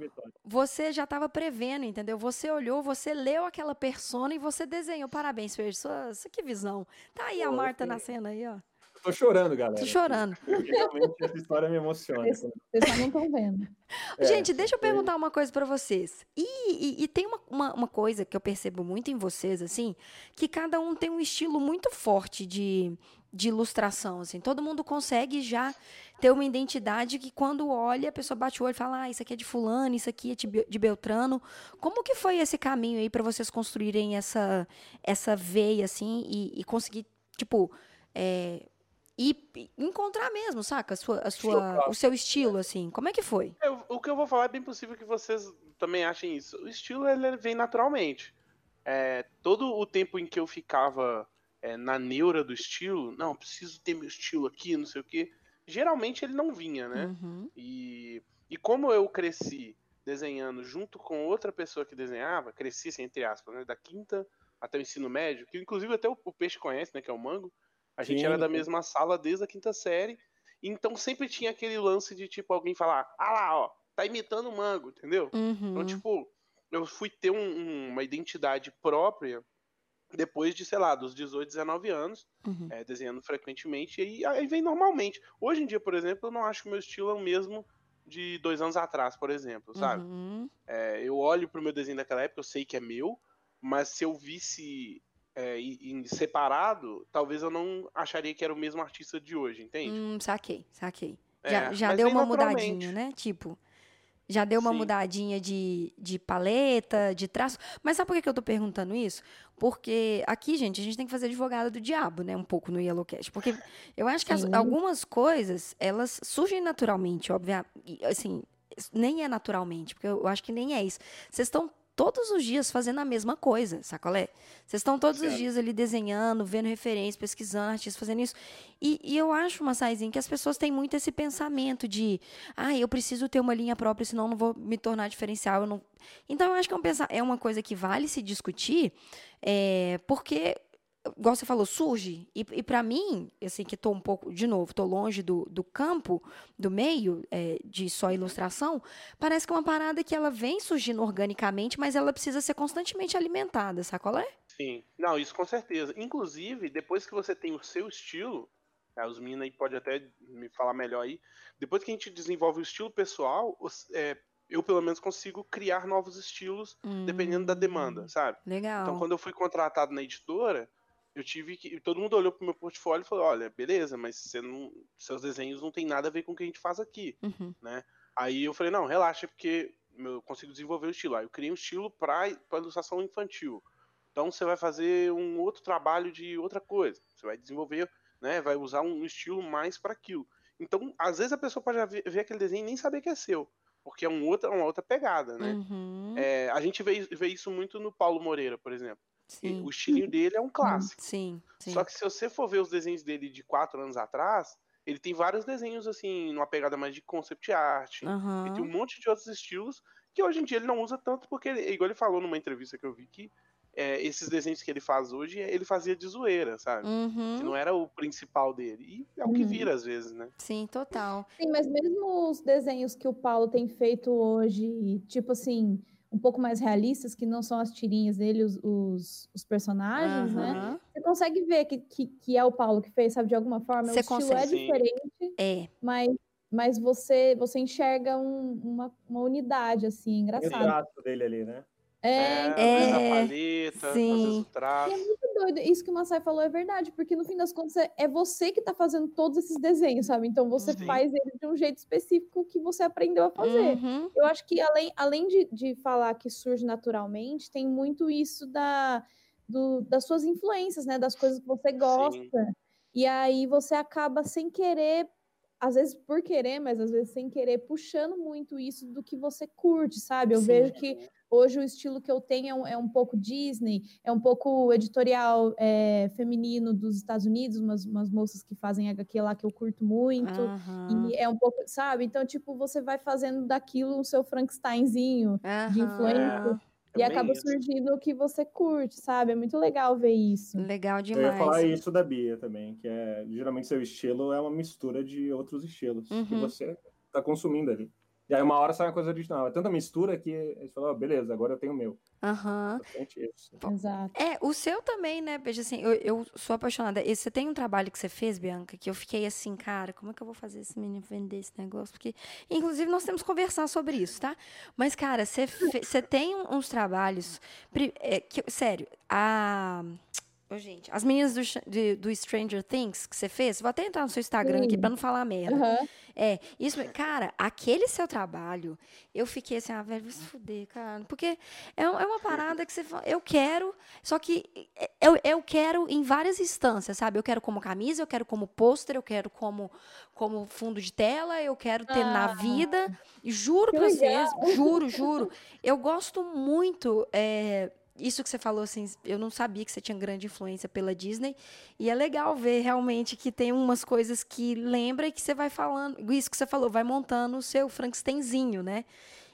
você já estava prevendo, entendeu? Você olhou, você leu aquela persona e você desenhou. Parabéns, Fer, sua, sua que visão. Tá aí Pô, a Marta na cena aí, ó. Tô chorando, galera. Tô chorando. realmente essa história me emociona. Vocês, vocês não estão vendo. É, Gente, deixa eu perguntar uma coisa para vocês. E, e, e tem uma, uma, uma, coisa que eu percebo muito em vocês, assim, que cada um tem um estilo muito forte de, de ilustração, assim. Todo mundo consegue já ter uma identidade que quando olha, a pessoa bate o olho e fala, ah, isso aqui é de fulano, isso aqui é de Beltrano. Como que foi esse caminho aí para vocês construírem essa, essa veia, assim, e, e conseguir, tipo... É, e encontrar mesmo, saca? A sua, a sua, o seu estilo, assim. Como é que foi? O que eu vou falar é bem possível que vocês também achem isso. O estilo, ele vem naturalmente. É, todo o tempo em que eu ficava é, na neura do estilo, não, preciso ter meu estilo aqui, não sei o quê, geralmente ele não vinha, né? Uhum. E, e como eu cresci desenhando junto com outra pessoa que desenhava, cresci, assim, entre aspas, né, da quinta até o ensino médio, que inclusive até o, o Peixe conhece, né, que é o Mango, A gente Sim. era da mesma sala desde a quinta série. Então sempre tinha aquele lance de tipo alguém falar: "Ah lá, ó, tá imitando o Mango", entendeu? Então, uhum. Então, tipo, eu fui ter um, um, uma identidade própria depois de, sei lá, dos 18, 19 anos, uhum. é, desenhando frequentemente, e aí, aí, vem normalmente. Hoje em dia, por exemplo, eu não acho que o meu estilo é o mesmo de dois anos atrás, por exemplo, sabe? Uhum. É, eu olho pro meu desenho daquela época, eu sei que é meu, mas se eu visse é, em separado, talvez eu não acharia que era o mesmo artista de hoje, entende? Hum, saquei, saquei. É, já, já deu uma mudadinha, né? Tipo, já deu uma Sim. mudadinha de, de paleta, de traço. Mas sabe por que eu tô perguntando isso? Porque aqui, gente, a gente tem que fazer advogada do diabo, né? Um pouco no Yellowcast. Porque eu acho que as, algumas coisas, elas surgem naturalmente, obviamente. Assim, nem é naturalmente, porque eu acho que nem é isso. Vocês estão todos os dias fazendo a mesma coisa, sacolé? Vocês estão todos certo. os dias ali desenhando, vendo referências, pesquisando, artistas fazendo isso. E, e eu acho, Massaizinho, que as pessoas têm muito esse pensamento de ah, eu preciso ter uma linha própria, senão não vou me tornar diferencial. Eu não... Então, eu acho que é, um é uma coisa que vale se discutir, é, porque igual você falou, surge. E, e para mim, assim, que estou um pouco, de novo, estou longe do, do campo, do meio é, de só ilustração, parece que é uma parada que ela vem surgindo organicamente, mas ela precisa ser constantemente alimentada, sacolé? Sim, não, isso com certeza. Inclusive, depois que você tem o seu estilo, é, os meninos aí podem até me falar melhor aí, depois que a gente desenvolve o estilo pessoal, os, é, eu pelo menos consigo criar novos estilos hum, dependendo da demanda, sabe? Legal. Então, quando eu fui contratado na editora, eu tive que. Todo mundo olhou pro meu portfólio e falou: olha, beleza, mas você não, seus desenhos não tem nada a ver com o que a gente faz aqui. Uhum. Né? Aí eu falei: não, relaxa, porque eu consigo desenvolver o estilo. Aí eu criei um estilo para ilustração infantil. Então você vai fazer um outro trabalho de outra coisa. Você vai desenvolver, né? Vai usar um estilo mais para aquilo. Então, às vezes a pessoa pode ver, ver, aquele desenho e nem saber que é seu. Porque é um outra, uma outra pegada, né? Uhum. É, a gente vê, vê isso muito no Paulo Moreira, por exemplo. Sim. O estilinho dele é um clássico. Sim, sim. Só que se você for ver os desenhos dele de quatro anos atrás, ele tem vários desenhos, assim, numa pegada mais de concept art. Uhum. tem um monte de outros estilos que hoje em dia ele não usa tanto, porque, ele, igual ele falou numa entrevista que eu vi, que é, esses desenhos que ele faz hoje, ele fazia de zoeira, sabe? Uhum. Que não era o principal dele. E é o que uhum. vira às vezes, né? Sim, total. Sim, mas mesmo os desenhos que o Paulo tem feito hoje, tipo assim, um pouco mais realistas, que não são as tirinhas dele, os, os, os personagens, uhum. né? Você consegue ver que, que, que, é o Paulo que fez, sabe, de alguma forma. Você o estilo consegue. é diferente, é. mas, mas você, você enxerga um, uma, uma unidade, assim, engraçado. O dele ali, né? É, é, é paleta, sim. o traço. é muito doido. Isso que o Massai falou é verdade, porque no fim das contas é, é você que está fazendo todos esses desenhos, sabe? Então você sim. faz ele de um jeito específico que você aprendeu a fazer. Uhum. Eu acho que além, além de, de falar que surge naturalmente, tem muito isso da, do, das suas influências, né? Das coisas que você gosta. Sim. E aí você acaba sem querer às vezes por querer, mas às vezes sem querer, puxando muito isso do que você curte, sabe? Eu Sim. vejo que Hoje o estilo que eu tenho é um, é um pouco Disney, é um pouco editorial é, feminino dos Estados Unidos, umas, umas moças que fazem HQ lá que eu curto muito. Uhum. E é um pouco, sabe? Então, tipo, você vai fazendo daquilo o seu Frankensteinzinho uhum. de influência. E acaba isso. surgindo o que você curte, sabe? É muito legal ver isso. Legal demais. Eu ia falar isso da Bia também, que é geralmente seu estilo é uma mistura de outros estilos uhum. que você está consumindo ali. E aí uma hora sai uma coisa original. É tanta mistura que a gente falou, oh, beleza, agora eu tenho o meu. Aham. Uhum. Exato. É, o seu também, né, Beijo, assim, eu, eu sou apaixonada. E você tem um trabalho que você fez, Bianca, que eu fiquei assim, cara, como é que eu vou fazer esse menino vender esse negócio? Porque, inclusive, nós temos que conversar sobre isso, tá? Mas, cara, você, você tem uns trabalhos, é, que, sério, a... Ô, gente, as meninas do, de, do Stranger Things que você fez, vou até entrar no seu Instagram Sim. aqui pra não falar merda. Uhum. É, isso, cara, aquele seu trabalho, eu fiquei assim, ah, velho, vou se fuder, cara. Porque é, é uma parada que você fala, eu quero, só que eu, eu quero em várias instâncias, sabe? Eu quero como camisa, eu quero como pôster, eu quero como, como fundo de tela, eu quero ter ah, na vida. Juro pra vocês, juro, juro. Eu gosto muito. É, isso que você falou, assim, eu não sabia que você tinha grande influência pela Disney. E é legal ver realmente que tem umas coisas que lembra e que você vai falando. Isso que você falou, vai montando o seu Frankensteinzinho, né?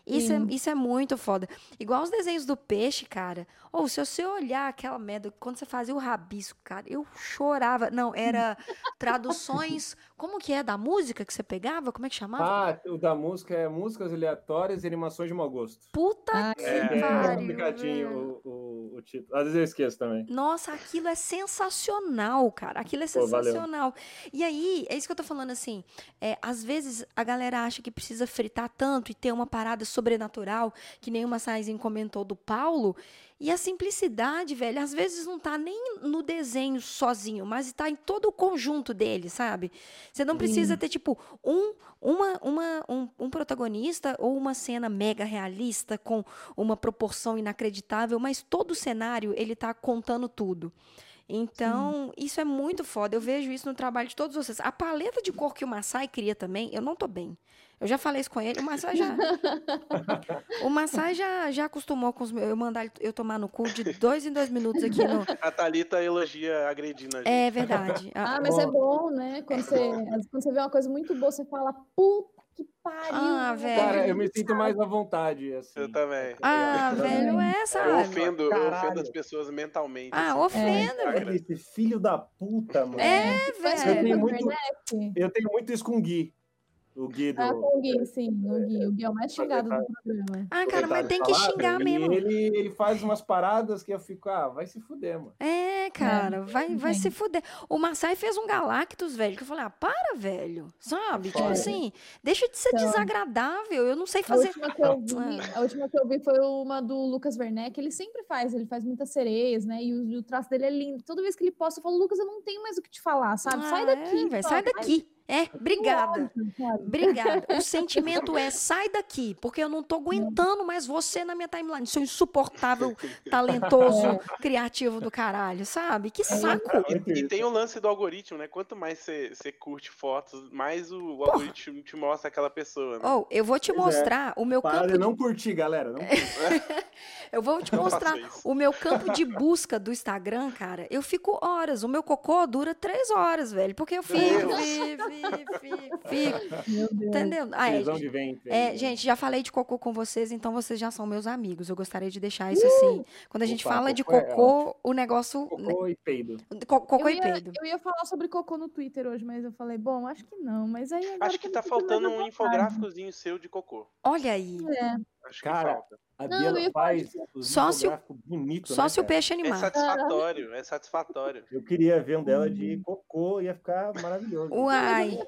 Isso é, isso é muito foda. Igual os desenhos do peixe, cara. Ou se você olhar aquela merda, quando você fazia o rabisco, cara, eu chorava. Não, era traduções. Como que é? Da música que você pegava? Como é que chamava? Ah, o da música é músicas aleatórias e animações de mau gosto. Puta ah, que é, pariu. É o, o, o, título. Às vezes eu esqueço também. Nossa, aquilo é sensacional, cara. Aquilo é sensacional. Pô, e aí, é isso que eu tô falando assim. É, às vezes a galera acha que precisa fritar tanto e ter uma parada sobrenatural, que nem uma Saizinho comentou do Paulo. E a simplicidade, velho, às vezes não tá nem no desenho sozinho, mas está em todo o conjunto dele, sabe? Você não precisa ter, tipo, um, uma, uma, um, um protagonista ou uma cena mega realista com uma proporção inacreditável, mas todo o cenário, ele tá contando tudo. Então, Sim. isso é muito foda. Eu vejo isso no trabalho de todos vocês. A paleta de cor que o Massai cria também, eu não tô bem. Eu já falei isso com ele, o Massai já. o Massai já, já acostumou com os meus. Eu mandar eu tomar no cu de dois em dois minutos aqui no. A Thalita elogia agredindo a gente. É verdade. Ah, mas é bom, né? Quando você, quando você vê uma coisa muito boa, você fala, puta que pariu. Ah, velho. Cara, eu me sinto mais à vontade. Assim. Eu também. Ah, eu velho, é, sabe? Eu ofendo, eu ofendo as pessoas mentalmente. Ah, assim. ofendo, é. velho. Esse filho da puta, mano. É, velho. Eu tenho muito, eu tenho muito isso com o Gui. O Gui do... Ah, o Gui, sim. O Gui, o Gui é o mais xingado do programa. Ah, cara, mas tem que xingar ele, mesmo. Ele, ele faz umas paradas que eu fico, ah, vai se fuder, mano. É, cara, é, vai, vai se fuder. O Massai fez um Galactus, velho, que eu falei, ah, para, velho. Sabe? É. Tipo assim, deixa de ser então, desagradável. Eu não sei fazer. A última, que eu vi, a última que eu vi foi uma do Lucas Werneck. Ele sempre faz, ele faz muitas sereias, né? E o, o traço dele é lindo. Toda vez que ele posta, eu falo, Lucas, eu não tenho mais o que te falar, sabe? Ah, sai daqui. É, véio, sai daqui. É, obrigada. Obrigada. O sentimento é sai daqui, porque eu não tô aguentando mais você na minha timeline. Seu insuportável, talentoso, é. criativo do caralho, sabe? Que é. saco. E, e, tem o lance do algoritmo, né? Quanto mais você curte fotos, mais o, o algoritmo te mostra aquela pessoa. Né? Oh, eu vou te mostrar é. o meu Para campo. De... não curtir, galera. Não eu vou te mostrar o meu campo de busca do Instagram, cara. Eu fico horas. O meu cocô dura três horas, velho. Porque eu fico, fico, fico, fico. Entendeu? Ah, é, é, gente, já falei de cocô com vocês, então vocês já são meus amigos. Eu gostaria de deixar isso assim. Quando a gente Opa, fala de cocô, é o negócio. Cocô e peido. Co cocô eu ia, e peido. Eu ia falar sobre cocô no Twitter hoje, mas eu falei, bom, acho que não. Mas aí. Acho que tá faltando um infográficozinho seu de cocô. Olha aí. É. Acho Cara, falta. A não, faz os só se o, bonito, só né, se o peixe animar. É satisfatório, é satisfatório. Eu queria ver um dela de uhum. cocô, ia ficar maravilhoso. Uai.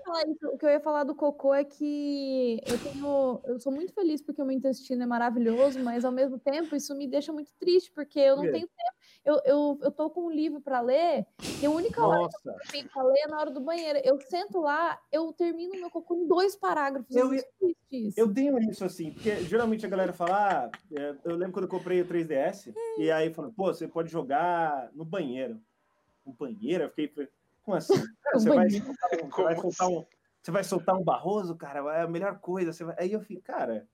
O que eu ia falar do cocô é que eu tenho, eu sou muito feliz porque o meu intestino é maravilhoso, mas ao mesmo tempo isso me deixa muito triste porque eu não tenho tempo. Eu, eu, eu tô com um livro para ler, e a única Nossa. hora que eu tenho pra ler é na hora do banheiro. Eu sento lá, eu termino meu cocô em dois parágrafos. Eu, eu, eu tenho isso assim, porque geralmente a galera fala, ah, é, eu lembro quando eu comprei o 3DS, e aí falou, pô, você pode jogar no banheiro. No banheiro? Eu fiquei, como assim? Você vai, soltar um, você vai soltar um, você vai soltar um barroso, cara, é a melhor coisa. Você vai... Aí eu fiquei, cara,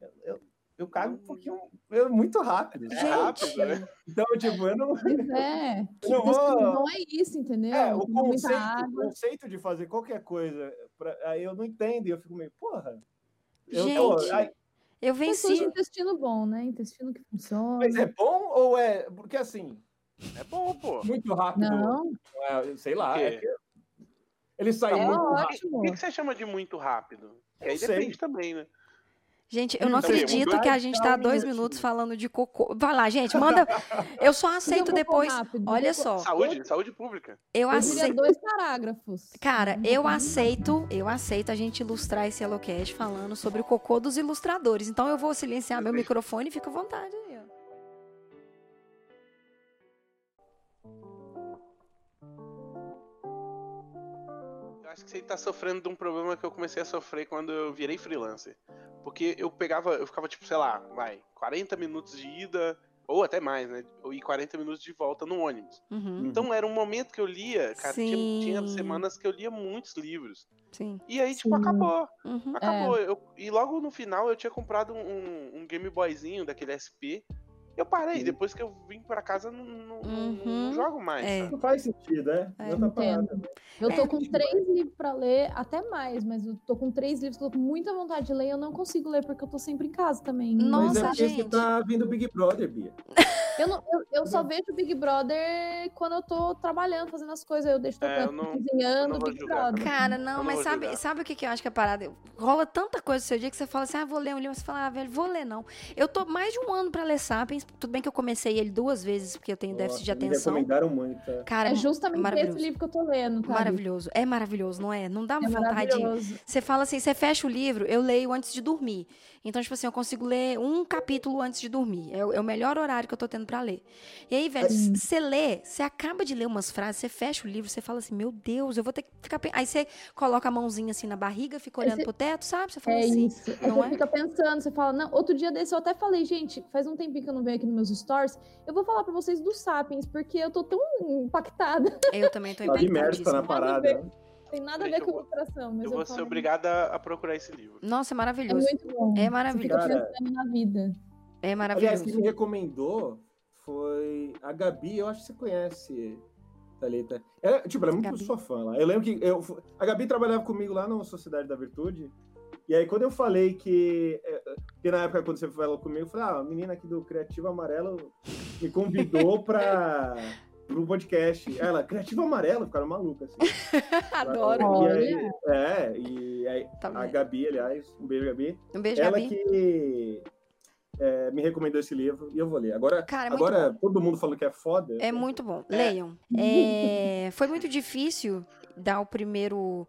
eu, eu, eu cago um pouquinho, eu, muito rápido. É rápido, né? Então, tipo, eu não. é, não, vou... não é isso, entendeu? É, o conceito, o conceito de fazer qualquer coisa, pra... aí eu não entendo, e eu fico meio, porra. Eu, Gente. Aí, eu venci. Pessoas intestino bom, né? Intestino que funciona. Mas é bom ou é. Porque assim. É bom, pô. Muito rápido. Não. É, sei lá. É que... Ele saiu é muito ótimo. rápido. O que você chama de muito rápido? aí sei. depende também, né? Gente, eu não acredito que a gente está dois minutos falando de cocô. Vai lá, gente, manda. Eu só aceito depois. Olha só. Saúde, saúde pública. Eu aceito. dois parágrafos. Cara, eu aceito, eu aceito a gente ilustrar esse HelloCast falando sobre o cocô dos ilustradores. Então eu vou silenciar meu microfone e fica à vontade aí, acho que você está sofrendo de um problema que eu comecei a sofrer quando eu virei freelancer. Porque eu pegava, eu ficava tipo, sei lá, vai, 40 minutos de ida, ou até mais, né? E 40 minutos de volta no ônibus. Uhum. Então era um momento que eu lia, cara, tinha, tinha, semanas que eu lia muitos livros. Sim. E aí, tipo, Sim. acabou. Uhum. Acabou. É. Eu, e logo no final eu tinha comprado um, um Game Boyzinho daquele SP. Eu parei, depois que eu vim pra casa, não, não, uhum. não, jogo mais. É. Não faz sentido, é? é eu, eu tô é, com três livros pra ler, até mais, mas eu tô com três livros que eu tô com muita vontade de ler e eu não consigo ler porque eu tô sempre em casa também. Nossa, mas é porque gente. você tá vindo Big Brother, Bia. Eu, não, eu, eu só vejo Big Brother quando eu tô trabalhando, fazendo as coisas. Eu deixo é, tocando, é, cozinhando, Big Brother. Cara, não, não mas sabe, sabe o que, que eu acho que é parada? Rola tanta coisa no seu dia que você fala assim, ah, vou ler um livro. Você fala, ah, velho, vou ler não. Eu tô mais de um ano pra ler Sapiens. Tudo bem que eu comecei ele duas vezes, porque eu tenho Nossa, déficit de atenção. Me recomendaram muito. É. Cara, é justamente esse livro que eu tô lendo, tá? Maravilhoso. É maravilhoso, não é? Não dá é vontade. Você fala assim, você fecha o livro, eu leio antes de dormir. Então, tipo assim, eu consigo ler um capítulo antes de dormir. É, é o melhor horário que eu tô tendo para ler. E aí, velho, você lê, você acaba de ler umas frases, você fecha o livro, você fala assim, meu Deus, eu vou ter que ficar. Aí você coloca a mãozinha assim na barriga, fica olhando pro teto, sabe? Você fala é assim. Isso. Não você é? fica pensando, você fala, não, outro dia desse eu até falei, gente, faz um tempinho que eu não venho aqui nos meus stories, eu vou falar para vocês do Sapiens, porque eu tô tão impactada. Eu também tô impactada. Tá imersa na parada. Tem nada a ver com ilustração. Mas eu, eu vou ser obrigada a procurar esse livro. Nossa, é maravilhoso. É muito bom. É maravilhoso. Você fica pensando na vida. É maravilhoso. Aliás, quem me recomendou foi a Gabi, eu acho que você conhece, Thalita. Ela, tipo, ela é muito Gabi. sua fã lá. Eu lembro que eu, a Gabi trabalhava comigo lá na Sociedade da Virtude. E aí, quando eu falei que. É, que na época, quando você falou comigo, eu falei: ah, a menina aqui do Criativo Amarelo me convidou pra pro podcast. Ela, Criativo Amarelo, ficaram malucas. Assim. Adoro. E aí, é, e aí tá a Gabi, aliás, um beijo, Gabi. Um beijo, Ela Gabi. que é, me recomendou esse livro e eu vou ler. Agora, Cara, é agora todo mundo falou que é foda. É muito bom. É. Leiam. É, foi muito difícil dar o primeiro.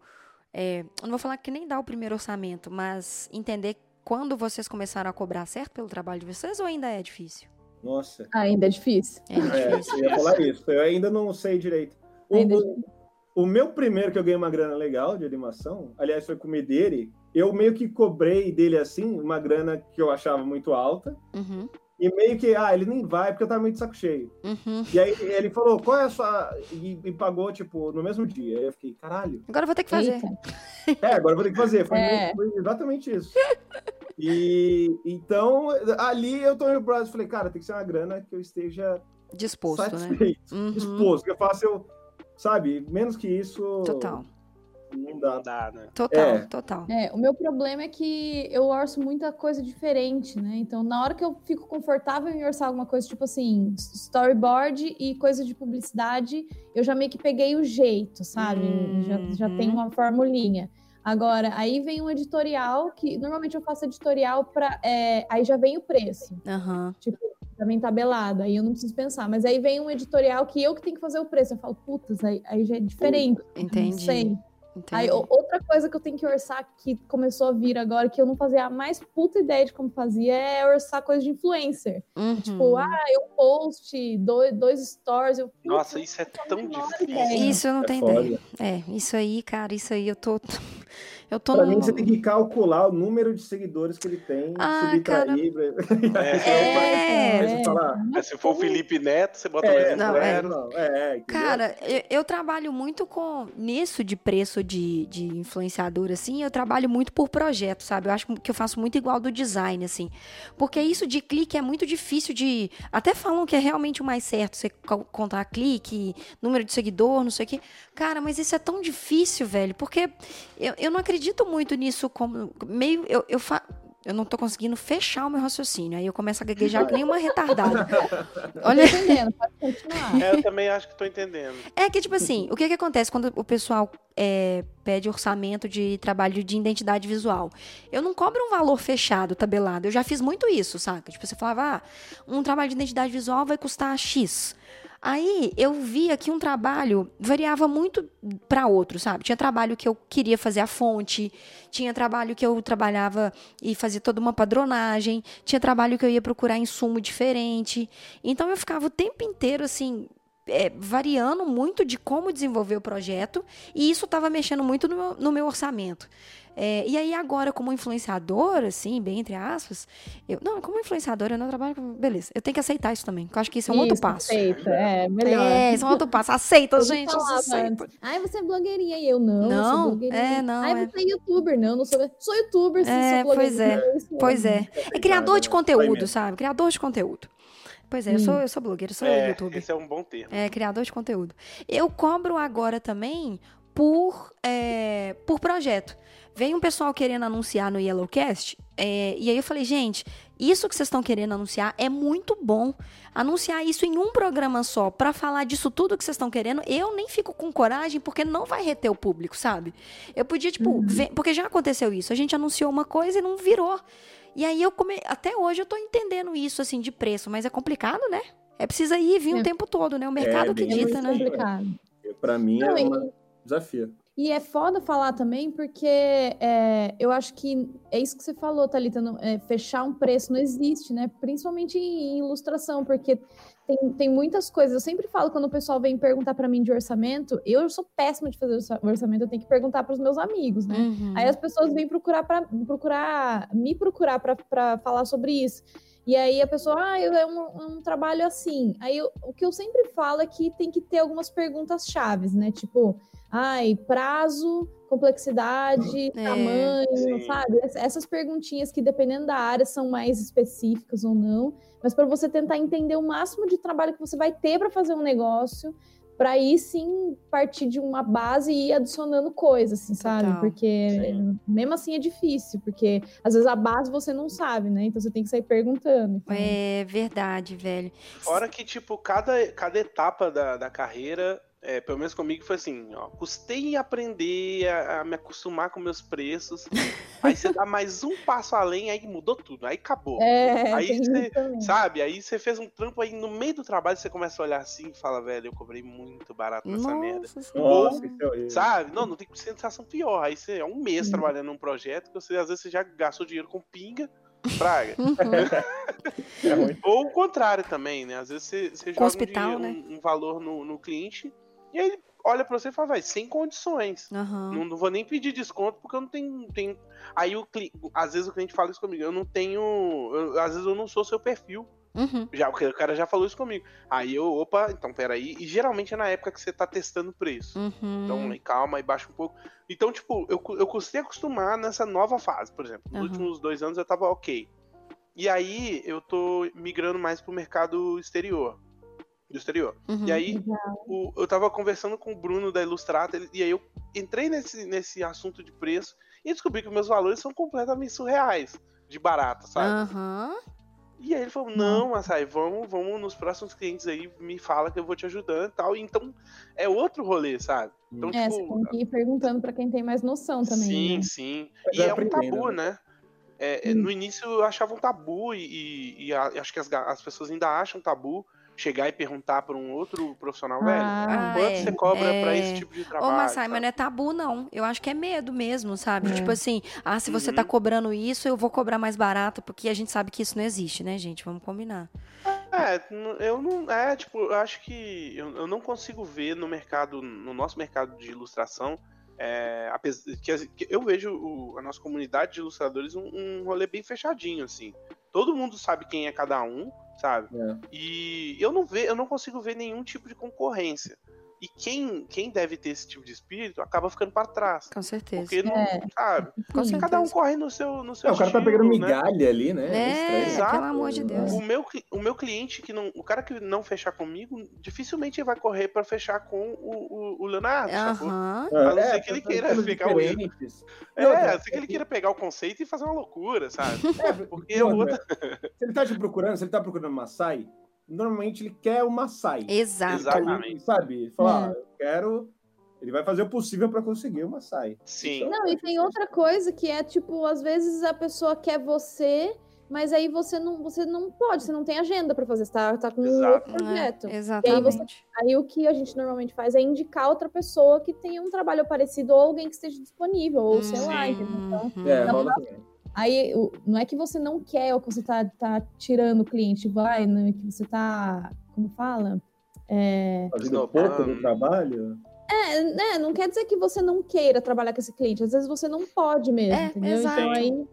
É, não vou falar que nem dar o primeiro orçamento, mas entender quando vocês começaram a cobrar certo pelo trabalho de vocês ou ainda é difícil? Nossa. Ainda é difícil. É, difícil. Eu ia falar isso. Eu ainda não sei direito. O, o, meu primeiro que eu ganhei uma grana legal de animação, aliás, foi com o Mederi. Eu meio que cobrei dele assim, uma grana que eu achava muito alta. Uhum. E meio que, ah, ele nem vai porque eu tava muito de saco cheio. Uhum. E aí ele falou, qual é a sua. E, e, pagou, tipo, no mesmo dia. Aí eu fiquei, caralho. Agora eu vou ter que fazer. Eita. É, agora eu vou ter que fazer. Foi, é. foi exatamente isso. E então, ali eu tô no braço e falei, cara, tem que ser uma grana que eu esteja disposto, né? satisfeito, né? Uhum. Disposto, que eu faço eu, sabe, menos que isso. Total. Não dá. Não dá né? Total, é. total. É, o meu problema é que eu orço muita coisa diferente, né? Então, na hora que eu fico confortável em orçar alguma coisa, tipo assim, storyboard e coisa de publicidade, eu já meio que peguei o jeito, sabe? Uhum. Já, já tem uma formulinha. Agora, aí vem um editorial que normalmente eu faço editorial para. É, aí já vem o preço. Uhum. Tipo, também tabelado, aí eu não preciso pensar. Mas aí vem um editorial que eu que tenho que fazer o preço. Eu falo, putas, aí, aí já é diferente. Entendi. Não sei. Entendi. Aí, outra coisa que eu tenho que orçar, que começou a vir agora, que eu não fazia a mais puta ideia de como fazia, é orçar coisa de influencer. Uhum. Tipo, ah, eu post dois, dois stories. Eu, Nossa, isso é tão difícil. Isso eu não é tenho foda. ideia. É, isso aí, cara, isso aí eu tô. Eu tô pra no... mim, você tem que calcular o número de seguidores que ele tem, ah, subtrair. Cara... É, é, é, se for o Felipe Neto, você bota é, não, é, não, é, Cara, eu, eu, trabalho muito com nisso de preço de, de influenciador, assim, eu trabalho muito por projeto, sabe? Eu acho que eu faço muito igual do design, assim. Porque isso de clique é muito difícil de. Até falam que é realmente o mais certo, você contar clique, número de seguidor, não sei o quê. Cara, mas isso é tão difícil, velho, porque eu, eu não acredito muito nisso como. Meio. Eu, eu, fa, eu não tô conseguindo fechar o meu raciocínio. Aí eu começo a gaguejar que nem uma retardada. Olha. Tô entendendo, pode continuar. É, eu também acho que tô entendendo. É que, tipo assim, o que que acontece quando o pessoal é, pede orçamento de trabalho de identidade visual? Eu não cobro um valor fechado, tabelado. Eu já fiz muito isso, saca? Tipo, você falava, ah, um trabalho de identidade visual vai custar X. Aí eu via que um trabalho variava muito para outro, sabe? Tinha trabalho que eu queria fazer a fonte, tinha trabalho que eu trabalhava e fazia toda uma padronagem, tinha trabalho que eu ia procurar insumo diferente. Então eu ficava o tempo inteiro assim, é, variando muito de como desenvolver o projeto, e isso estava mexendo muito no meu, no meu orçamento. É, e aí, agora, como influenciadora, assim, bem entre aspas, eu. Não, como influenciadora, eu não trabalho com. Beleza, eu tenho que aceitar isso também. eu acho que isso é um isso, outro passo. Aceita, é, melhor. É, isso é um outro passo. Aceita, gente. Aceita. Ai, você é blogueirinha e eu não. Não, eu é, não. Ai, você é youtuber. Não, não sou. Sou youtuber, sim, é, sou Pois é, pois é. É criador de conteúdo, sabe? Criador de conteúdo. Pois é, eu sou, eu sou blogueira, sou é, youtuber. Esse é um bom termo. É, criador de conteúdo. Eu cobro agora também por, é, por projeto. Vem um pessoal querendo anunciar no Yellowcast, é, e aí eu falei, gente, isso que vocês estão querendo anunciar é muito bom. Anunciar isso em um programa só, para falar disso tudo que vocês estão querendo, eu nem fico com coragem, porque não vai reter o público, sabe? Eu podia, tipo, uhum. ver, porque já aconteceu isso. A gente anunciou uma coisa e não virou. E aí eu come... até hoje eu tô entendendo isso, assim, de preço, mas é complicado, né? É preciso ir vir é. o tempo todo, né? O mercado é, que dita, né? Complicado. Pra mim não, é um desafio. E é foda falar também, porque é, eu acho que é isso que você falou, Thalita, não, é, fechar um preço não existe, né? Principalmente em ilustração, porque tem, tem muitas coisas. Eu sempre falo quando o pessoal vem perguntar para mim de orçamento, eu sou péssima de fazer orçamento, eu tenho que perguntar para os meus amigos, né? Uhum. Aí as pessoas vêm procurar para procurar me procurar para falar sobre isso. E aí a pessoa, ah, é um, um trabalho assim. Aí eu, o que eu sempre falo é que tem que ter algumas perguntas chaves, né? Tipo, ai, prazo, complexidade, é, tamanho, sim. sabe? Essas perguntinhas que, dependendo da área, são mais específicas ou não, mas para você tentar entender o máximo de trabalho que você vai ter para fazer um negócio, para aí sim partir de uma base e ir adicionando coisas, assim, sabe? Total. Porque sim. mesmo assim é difícil, porque às vezes a base você não sabe, né? Então você tem que sair perguntando. Então... É verdade, velho. Fora que, tipo, cada, cada etapa da, da carreira é, pelo menos comigo foi assim, ó, custei aprender a, a, me acostumar com meus preços. aí você dá mais um passo além, aí mudou tudo, aí acabou. É, aí você, sabe, aí você fez um trampo aí no meio do trabalho você começa a olhar assim e fala, velho, eu cobrei muito barato nessa Nossa, merda. Ou, é sabe, não, não tem sensação pior. Aí você é um mês hum. trabalhando num projeto que você às vezes você já gastou dinheiro com pinga. Praga. Uhum. é Ou o contrário também, né? Às vezes você, você joga hospital, um, né? um, um valor no, no cliente e aí ele olha pra você e fala, vai, sem condições. Uhum. Não, não, vou nem pedir desconto porque eu não tenho. tenho... Aí o às vezes o cliente fala isso comigo, eu não tenho. Eu, às vezes eu não sou seu perfil. Uhum. Já, o cara já falou isso comigo. Aí eu, opa, então peraí. E geralmente é na época que você tá testando o preço. Uhum. Então, calma e baixa um pouco. Então, tipo, eu, eu custei acostumar nessa nova fase, por exemplo. Nos últimos dois anos eu tava ok. E aí eu tô migrando mais pro mercado exterior do exterior. Uhum, e aí, o, eu tava conversando com o Bruno da Ilustrata, e aí eu entrei nesse, nesse assunto de preço e descobri que meus valores são completamente surreais, de barato, sabe? Uhum. E aí ele falou, não, Açaí, vamos, vamos nos próximos clientes aí, me fala que eu vou te ajudando e tal. Então, é outro rolê, sabe? Então, é, tipo, você tem que ir perguntando pra quem tem mais noção também. Sim, né? sim. E é um tabu, né? É, hum. No início eu achava um tabu e, e, e acho que as, as pessoas ainda acham tabu, chegar e perguntar para um outro profissional, velho, ah, quanto é, você cobra é... para esse tipo de trabalho? Ô, Massai, mas não é tabu, não. Eu acho que é medo mesmo, sabe? É. Tipo assim, ah, se você tá uhum. cobrando isso, eu vou cobrar mais barato, porque a gente sabe que isso não existe, né, gente? Vamos combinar. É, eu não. É, tipo, eu acho que eu, eu não consigo ver no mercado, no nosso mercado de ilustração. É, que, eu vejo o, a nossa comunidade de ilustradores um, um rolê bem fechadinho, assim. Todo mundo sabe quem é cada um, sabe? É. E eu não ve, eu não consigo ver nenhum tipo de concorrência. E quem, quem deve ter esse tipo de espírito acaba ficando para trás. Com certeza. Porque não, é. sabe? Com certeza. Cada um corre no seu, no seu é, O cara tá pegando né? migalha né? ali, né? É, Exato. pelo amor de Deus. O meu, o meu cliente, que não, o cara que não fechar comigo, dificilmente vai correr para fechar com o, o, o Leonardo, uhum. A não ser que ele queira pegar o... É, a ser que ele queira pegar o conceito e fazer uma loucura, sabe? É, porque outra... Se ele tá te procurando, se ele tá procurando uma Maasai, normalmente ele quer o Maasai. Exato. Exatamente. Sabe? Falar, é. ah, eu quero. Ele vai fazer o possível para conseguir o Maasai. Sim. Então, não, e tem outra coisa que é tipo, às vezes a pessoa quer você, mas aí você não, você não pode, você não tem agenda para fazer, você tá, tá com um outro projeto. É, exatamente. Aí, você, aí, o que a gente normalmente faz é indicar outra pessoa que tenha um trabalho parecido ou alguém que esteja disponível, ou sei lá, entendeu? Então, é, rola também. Aí não é que você não quer ou que você tá, tá tirando o cliente, vai, não é que você tá, como fala? É... Fazendo pouco do trabalho? É, né, não quer dizer que você não queira trabalhar com esse cliente, às vezes você não pode mesmo, é, entendeu? Exato. Então aí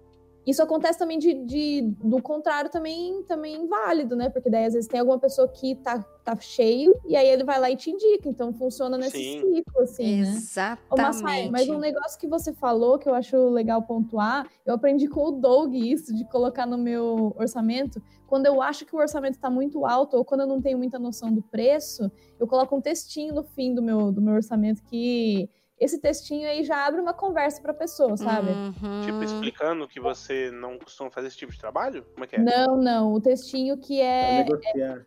isso acontece também de, de, do contrário também também válido, né? Porque daí às vezes tem alguma pessoa que tá, tá cheio e aí ele vai lá e te indica. Então funciona nesse Sim. ciclo, assim, né? Exatamente. Né? mas um negócio que você falou que eu acho legal pontuar, eu aprendi com o Doug isso, de colocar no meu orçamento. Quando eu acho que o orçamento está muito alto ou quando eu não tenho muita noção do preço, eu coloco um textinho no fim do meu, do meu orçamento que esse textinho aí já abre uma conversa pra pessoa, sabe? Uhum. Tipo, explicando que você não costuma fazer esse tipo de trabalho? Como é que é? Não, não. O textinho que é. é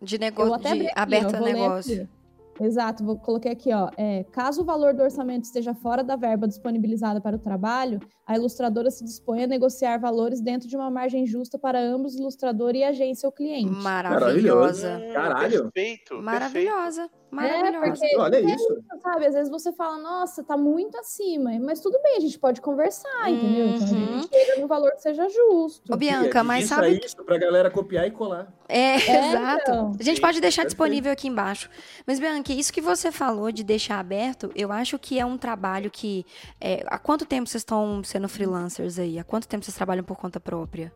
de negócio, de aberto a negócio. Exato, vou coloquei aqui, ó. É, caso o valor do orçamento esteja fora da verba disponibilizada para o trabalho, a ilustradora se dispõe a negociar valores dentro de uma margem justa para ambos, ilustrador e agência ou cliente. Maravilhosa. Caralho. Perfeito. Maravilhosa. Maravilhosa. É, porque, Olha isso. Sabe, às vezes você fala, nossa, tá muito acima, mas tudo bem, a gente pode conversar, uhum. entendeu? Então a gente uhum. chega no valor que seja justo. Ô, Bianca, mas sabe. isso que... pra galera copiar e colar. É, é exato. Então. A gente pode deixar disponível aqui embaixo. Mas, Bianca, isso que você falou de deixar aberto, eu acho que é um trabalho que. É, há quanto tempo vocês estão sendo freelancers aí? Há quanto tempo vocês trabalham por conta própria?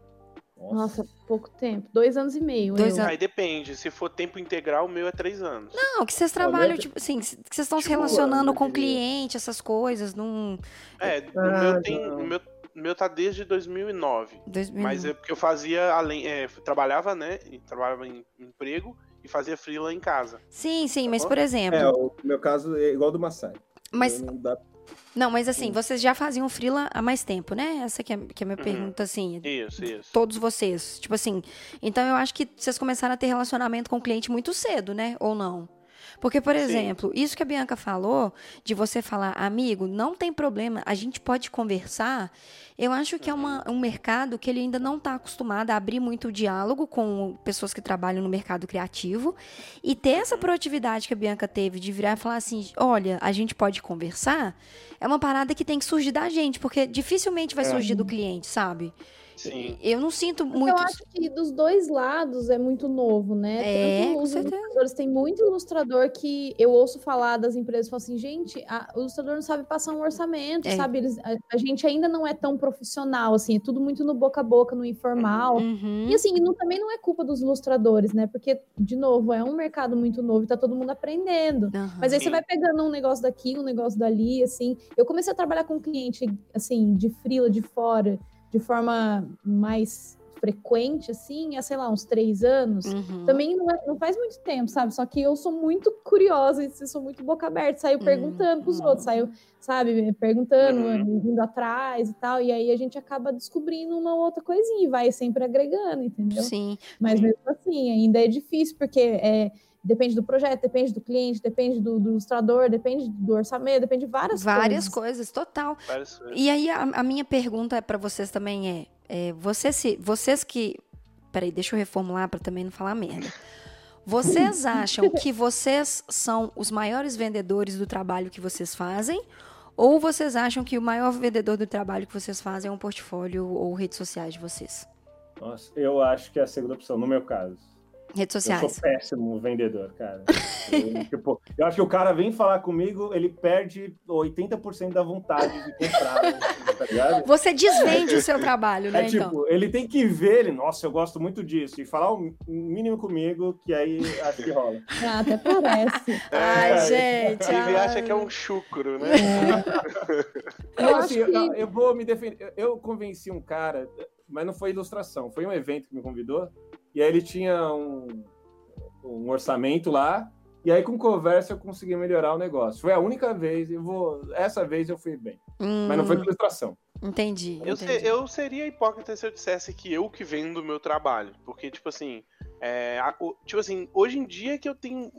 Nossa, pouco tempo. Dois anos e meio. Dois anos. Aí depende. Se for tempo integral, o meu é três anos. Não, que vocês trabalham, tipo assim, que vocês estão tipo, se relacionando com o cliente, essas coisas, num. É, o ah, meu tem. O meu, meu tá desde 2009. 2009. Mas é porque eu fazia além. É, trabalhava, né? Trabalhava em emprego e fazia freela em casa. Sim, sim, tá mas por exemplo. É, o meu caso é igual do Massai. Mas. Não dá não, mas assim, Sim. vocês já faziam freela há mais tempo, né? Essa que é, que é a minha uhum. pergunta, assim. Isso, isso. Todos vocês. Tipo assim, então eu acho que vocês começaram a ter relacionamento com o cliente muito cedo, né? Ou não? Porque, por exemplo, Sim. isso que a Bianca falou, de você falar, amigo, não tem problema, a gente pode conversar. Eu acho que é uma, um mercado que ele ainda não está acostumado a abrir muito diálogo com pessoas que trabalham no mercado criativo e ter essa proatividade que a Bianca teve de virar e falar assim: olha, a gente pode conversar, é uma parada que tem que surgir da gente, porque dificilmente vai é. surgir do cliente, sabe? Sim. Eu não sinto muito. Eu acho que dos dois lados é muito novo, né? É, Tanto os ilustradores, tem muito ilustrador que eu ouço falar das empresas, falam assim, gente, a, o ilustrador não sabe passar um orçamento, é. sabe? Eles, a, a, gente ainda não é tão profissional, assim, é tudo muito no boca a boca, no informal. Uhum. E assim, não, também não é culpa dos ilustradores, né? Porque, de novo, é um mercado muito novo e tá todo mundo aprendendo. Uhum. Mas aí você vai pegando um negócio daqui, um negócio dali, assim. Eu comecei a trabalhar com um cliente, assim, de frila de fora de forma mais frequente, assim, há, sei lá, uns três anos. Uhum. Também não, é, não, faz muito tempo, sabe? Só que eu sou muito curiosa e sou muito boca aberta, saio uhum. perguntando pros outros, saio, sabe, perguntando, uhum. indo atrás e tal, e aí a gente acaba descobrindo uma outra coisinha e vai sempre agregando, entendeu? Sim. Mas mesmo assim, ainda é difícil, porque é Depende do projeto, depende do cliente, depende do, do ilustrador, depende do orçamento, depende de várias, várias coisas. Várias coisas, total. E aí a, a minha pergunta para vocês também é, é vocês, se, vocês que... Peraí, deixa eu reformular para também não falar merda. Vocês acham que vocês são os maiores vendedores do trabalho que vocês fazem? Ou vocês acham que o maior vendedor do trabalho que vocês fazem é um portfólio ou redes sociais de vocês? Nossa, eu acho que é a segunda opção, no meu caso. Redes sociais. Eu sou péssimo vendedor, cara. Eu, tipo, eu acho que o cara vem falar comigo, ele perde 80% da vontade de comprar, tá ligado? Você desvende o seu trabalho, né? É tipo, então. ele tem que ver, ele, nossa, eu gosto muito disso, e falar o mínimo comigo, que aí acho que rola. Ah, até parece. Ai, gente. Ele ai. acha que é um chucro, né? É. Eu, assim, que... eu, eu vou me defender. Eu convenci um cara, mas não foi ilustração, foi um evento que me convidou. E aí ele tinha um, um orçamento lá, e aí com conversa eu consegui melhorar o negócio. Foi a única vez, eu vou, essa vez eu fui bem. Hum, mas não foi com ilustração. Entendi. Eu, entendi. Se, eu seria hipócrita se eu dissesse que eu que vendo o meu trabalho. Porque, tipo assim, é, tipo assim, hoje em dia que eu tenho.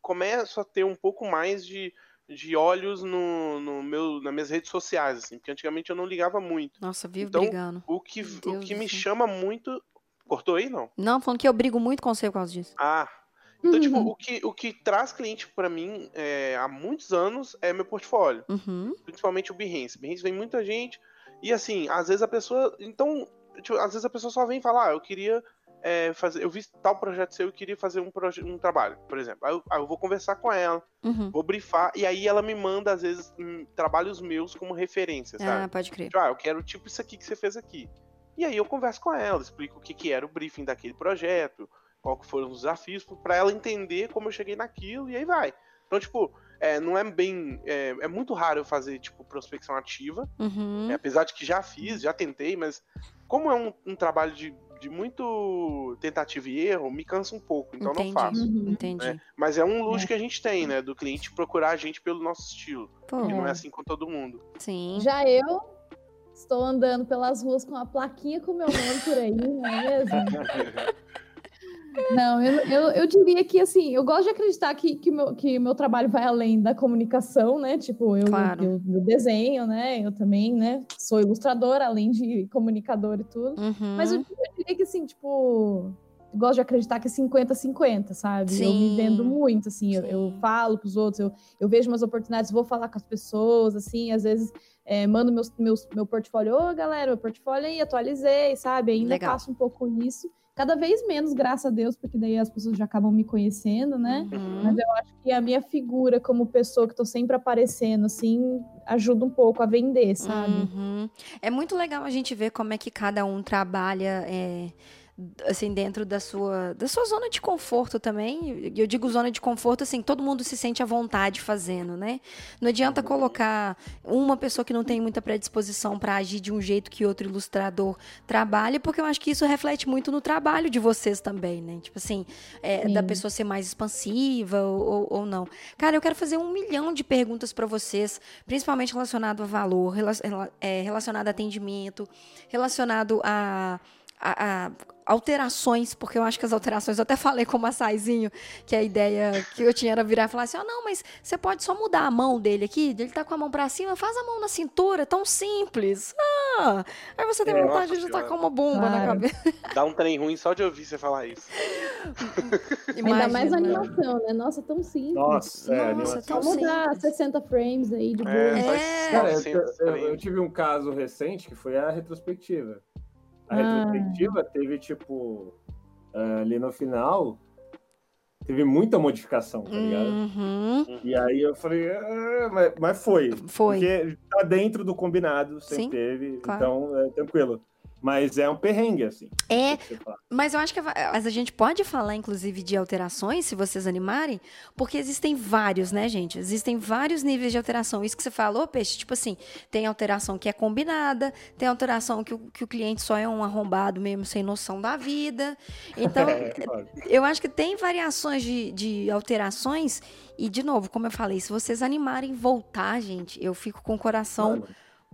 Começo a ter um pouco mais de, de olhos no, no meu, nas minhas redes sociais, assim, porque antigamente eu não ligava muito. Nossa, vivo então, brigando. O que, o que me chama muito Cortou aí, não? Não, falando que eu brigo muito com você por causa disso. Ah. Então, tipo, uhum. tipo, o que, o que traz cliente para mim é, há muitos anos é meu portfólio. Uhum. Principalmente o Behance. Behance vem muita gente. E assim, às vezes a pessoa. Então, tipo, às vezes a pessoa só vem falar, ah, eu queria é, fazer. Eu vi tal projeto seu, eu queria fazer um, um trabalho, por exemplo. Aí eu, aí eu vou conversar com ela, uhum. vou brifar, e aí ela me manda, às vezes, trabalhos meus como referência, sabe? Ah, pode crer. Tipo, ah, eu quero tipo isso aqui que você fez aqui. E aí eu converso com ela, explico o que, que era o briefing daquele projeto, qual que foram os desafios, para ela entender como eu cheguei naquilo, e aí vai. Então, tipo, é, não é bem. É, é, muito raro eu fazer, tipo, prospecção ativa. Uhum. É, apesar de que já fiz, já tentei, mas como é um, um trabalho de, de, muito tentativa e erro, me cansa um pouco, então entendi, não faço. Uhum. Entendi. Né? Mas é um luxo que a gente tem, né? Do cliente procurar a gente pelo nosso estilo. Pô, que não é assim com todo mundo. Sim. Já eu estou andando pelas ruas com uma plaquinha com meu nome por aí, não é mesmo? Não, eu, eu, eu, diria que, assim, eu gosto de acreditar que, que, meu, que meu trabalho vai além da comunicação, né? Tipo, eu, claro. eu, eu desenho, né? Eu também, né? Sou ilustradora, além de comunicadora e tudo. Uhum. Mas eu, eu, diria que, assim, tipo... Gosto de acreditar que é 50-50, sabe? Sim. Eu me vendo muito, assim. Eu, eu, falo pros outros, eu, eu vejo umas oportunidades, vou falar com as pessoas, assim. Às vezes, é, mando meus, meus, meu portfólio. Ô, galera, meu portfólio aí, atualizei, sabe? Ainda Legal. faço um pouco isso cada vez menos, graças a Deus, porque daí as pessoas já acabam me conhecendo, né? Uhum. Mas eu acho que a minha figura como pessoa que tô sempre aparecendo, assim, ajuda um pouco a vender, sabe? Uhum. É muito legal a gente ver como é que cada um trabalha. É assim, dentro da sua, da sua zona de conforto também. Eu digo zona de conforto, assim, todo mundo se sente à vontade fazendo, né? Não adianta colocar uma pessoa que não tem muita predisposição para agir de um jeito que outro ilustrador trabalha, porque eu acho que isso reflete muito no trabalho de vocês também, né? Tipo assim, é, da pessoa ser mais expansiva ou, ou, não. Cara, eu quero fazer um milhão de perguntas para vocês, principalmente relacionado a valor, relacionado a atendimento, relacionado a a, a, alterações, porque eu acho que as alterações, eu até falei com o Massaizinho, que a ideia que eu tinha era virar e falar assim, ó, oh, não, mas você pode só mudar a mão dele aqui, ele tá com a mão para cima, faz a mão na cintura, tão simples. Ah, aí você tem é, vontade de tacar uma bomba claro. na cabeça. Dá um trem ruim só de ouvir você falar isso. Ainda mais a animação, né? Nossa, tão simples. Nossa, é, Nossa tão Vamos mudar 60 frames aí de boa. É, Cara, eu, eu, eu tive um caso recente que foi a retrospectiva. A retrospectiva ah. teve, tipo, ali no final, teve muita modificação, tá ligado? Uhum. E aí eu falei, ah, mas, mas, foi. Foi. Porque tá dentro do combinado, sempre Sim, teve, claro. então é tranquilo. Mas é um perrengue, assim. É, mas eu acho que a gente pode falar, inclusive, de alterações, se vocês animarem, porque existem vários, né, gente? Existem vários níveis de alteração. Isso que você falou, Peixe, tipo assim, tem alteração que é combinada, tem alteração que o, que o cliente só é um arrombado mesmo, sem noção da vida. Então, É, eu acho que tem variações de, de alterações, e, de novo, como eu falei, se vocês animarem voltar, gente, eu fico com o coração.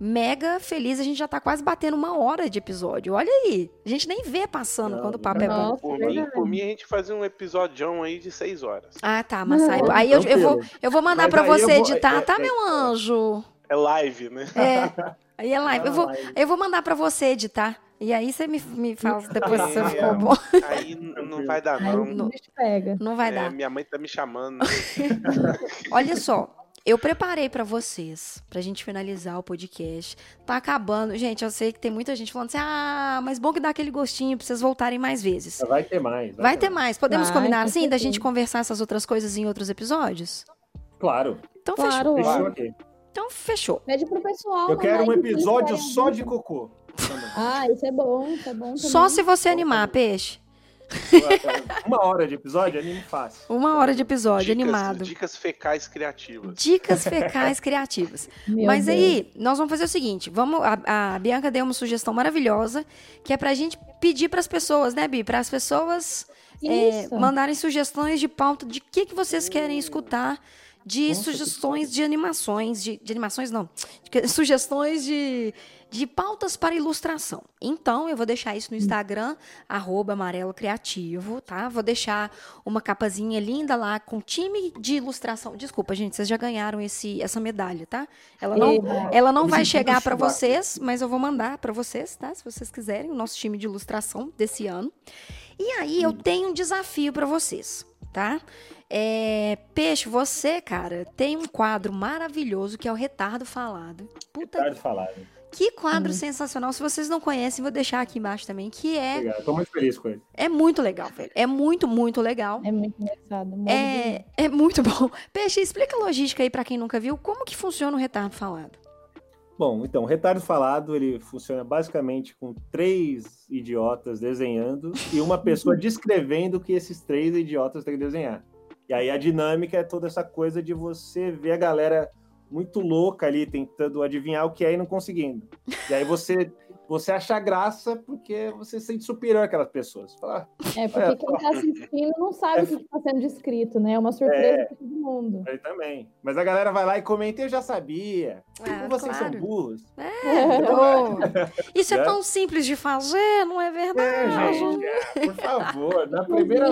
Mega feliz. A gente já tá quase batendo uma hora de episódio. Olha aí. A gente nem vê passando Não, quando o papo é bom. Por mim, verdade. por mim, a gente fazia um episódio aí de seis horas. Ah, tá, mas sai. Aí eu, eu, vou, eu vou mandar aí eu você vou- editar, é- tá, é- meu anjo? É live, né? É. Aí é live. Eu vou, Ah, live. eu vou mandar pra você editar. E aí você me, me fala depois se É, ficou bom. Aí não vai dar, Aí não. o bicho pega. Não vai É, dar. minha mãe tá me chamando. Olha só. Eu preparei pra vocês, pra gente finalizar o podcast. Tá acabando. Gente, eu sei que tem muita gente falando assim: ah, mas bom que dá aquele gostinho pra vocês voltarem mais vezes. Vai ter mais. Vai ter mais. Podemos Vai, combinar com assim, da gente conversar essas outras coisas em outros episódios? Claro. Então Claro. fechou. Fechou Ó. aqui. Então fechou. Pede pro pessoal. Eu quero um episódio só de cocô. Ah, isso é bom, isso é bom também. Só se você animar, peixe. Uma hora de episódio, anime fácil. Uma hora de episódio, Dicas- animado. Dicas fecais criativas. Dicas fecais criativas. Meu Mas Deus. aí, nós vamos fazer o seguinte: vamos, a, a Bianca deu uma sugestão maravilhosa, que é pra gente pedir pras pessoas, né, Bi? Para as pessoas é, mandarem sugestões de pauta de que, que vocês querem escutar, de Nossa, sugestões de animações, de, de animações não, de- sugestões de, de pautas para ilustração. Então, eu vou deixar isso no Instagram, arroba amarelo criativo, tá? Vou deixar uma capazinha linda lá com time de ilustração. Desculpa, gente, vocês já ganharam esse, essa medalha, tá? Ela não, Eba. ela não vai chegar para vocês, mas eu vou mandar para vocês, tá? Se vocês quiserem, o nosso time de ilustração desse ano. E aí eu tenho um desafio para vocês, tá? É, Peixe, você, cara, tem um quadro maravilhoso que é o Retardo Falado. Puta, Tarde falado. que quadro sensacional. Se vocês não conhecem, vou deixar aqui embaixo também, que é, Obrigado. Tô muito feliz com ele. é muito legal, velho. É muito, muito legal. É muito engraçado. de É, é muito bom. Peixe, explica a logística aí pra quem nunca viu. Como que funciona o Retardo Falado? Bom, então, o retardo falado, ele funciona basicamente com três idiotas desenhando e uma pessoa descrevendo o que esses três idiotas têm que desenhar. E aí a dinâmica é toda essa coisa de você ver a galera muito louca ali tentando adivinhar o que é e não conseguindo. E aí você você acha graça porque você se sente superior àquelas pessoas. Fala, é, porque quem está assistindo não sabe é, o que está sendo descrito, né? É uma surpresa é, para todo mundo. Aí também. Mas a galera vai lá e comenta, eu já sabia. Ah, vocês claro. são burros. É, oh, isso é tão simples de fazer, não é verdade? É, gente, é, por favor, na primeira...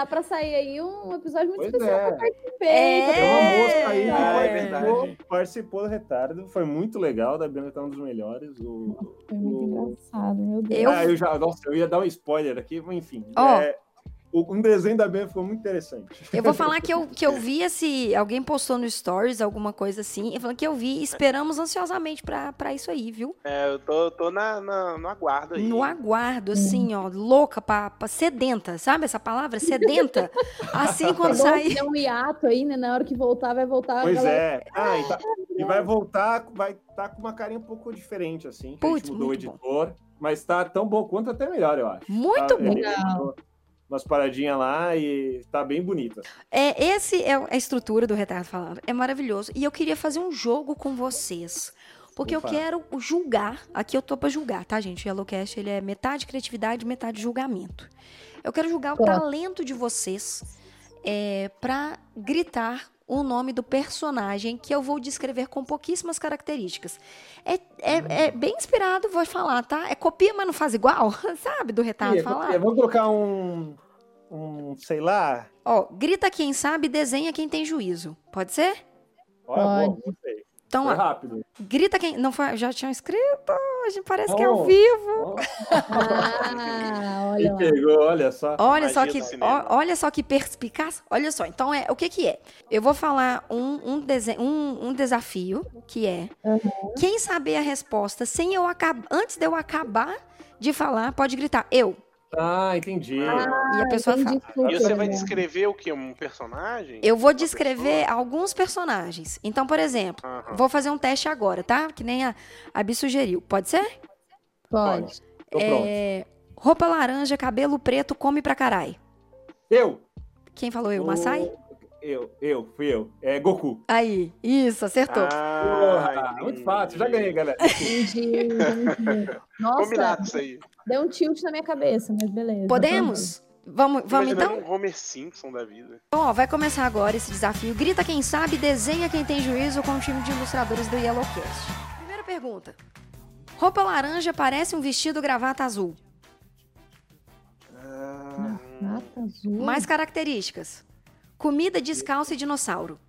Tá pra sair aí um episódio muito pois especial é. que eu participei. É, tem uma moça aí que é, participou, participou do retardo. Foi muito legal, da Bianca tá um dos melhores. O, foi muito o... engraçado, meu Deus. Eu... Ah, eu já, nossa, eu ia dar um spoiler aqui, enfim. Oh. É, um desenho da Ben ficou muito interessante. Eu vou falar que eu, que eu vi esse. Alguém postou no Stories, alguma coisa assim. Eu falando que eu vi, esperamos ansiosamente pra, pra isso aí, viu? É, eu tô, tô na, na, no aguardo aí. No aguardo, assim, ó, louca, pra, pra sedenta, sabe essa palavra? Sedenta. assim quando é sair. Tem um hiato aí, né? Na hora que voltar, vai voltar. Pois é. Ah, e, tá, e, vai voltar, vai estar tá com uma carinha um pouco diferente, assim. Putz, a gente mudou o editor. Bom. Mas tá tão bom quanto até melhor, eu acho. Muito tá, bom umas paradinhas lá e tá bem bonita. É, esse é a estrutura do Retardo Falando. É maravilhoso. E eu queria fazer um jogo com vocês. Porque eu quero julgar. Aqui eu tô pra julgar, tá, gente? O Yellowcast ele é metade criatividade, metade julgamento. Eu quero julgar o talento de vocês é, para gritar o nome do personagem que eu vou descrever com pouquíssimas características. É, é, é bem inspirado, vou falar, tá? É copia, mas não faz igual, sabe? Do retardo falar. Vamos colocar um, um, sei lá. Ó, grita quem sabe, desenha quem tem juízo. Pode ser? Pode. Bom, então, foi rápido. Grita quem. Não foi, já tinham escrito? A gente parece oh, que é ao vivo. Oh. ah, olha, pegou, olha só. Olha só que, ó, olha só que perspicaz. Olha só. Então é o que que é? Eu vou falar um, um, desenho, um, um desafio que é uhum. quem saber a resposta sem eu acabar, antes de eu acabar de falar, pode gritar eu. Ah, entendi. Ah, e a pessoa fala. E você vai descrever o que? Um personagem? Eu vou descrever alguns personagens. Então, por exemplo, vou fazer um teste agora, tá? Que nem a, a Bi sugeriu. Pode ser? Pode. É, roupa laranja, cabelo preto, come pra caralho. Eu. Quem falou eu? O... Massai? Eu, eu, fui eu. É Goku. Aí, isso, acertou. Ah, Porra, muito fácil, já ganhei, galera. Entendi. Nossa, Combinado isso aí. Deu um tilt na minha cabeça, mas beleza. Podemos? Vamos, vamos então? um Homer Simpson da vida. Ó, vai começar agora esse desafio. Grita quem sabe, desenha quem tem juízo com o time de ilustradores do Yellowcast. Primeira pergunta. Roupa laranja parece um vestido gravata azul. Gravata azul? Mais características. Comida descalça e dinossauro.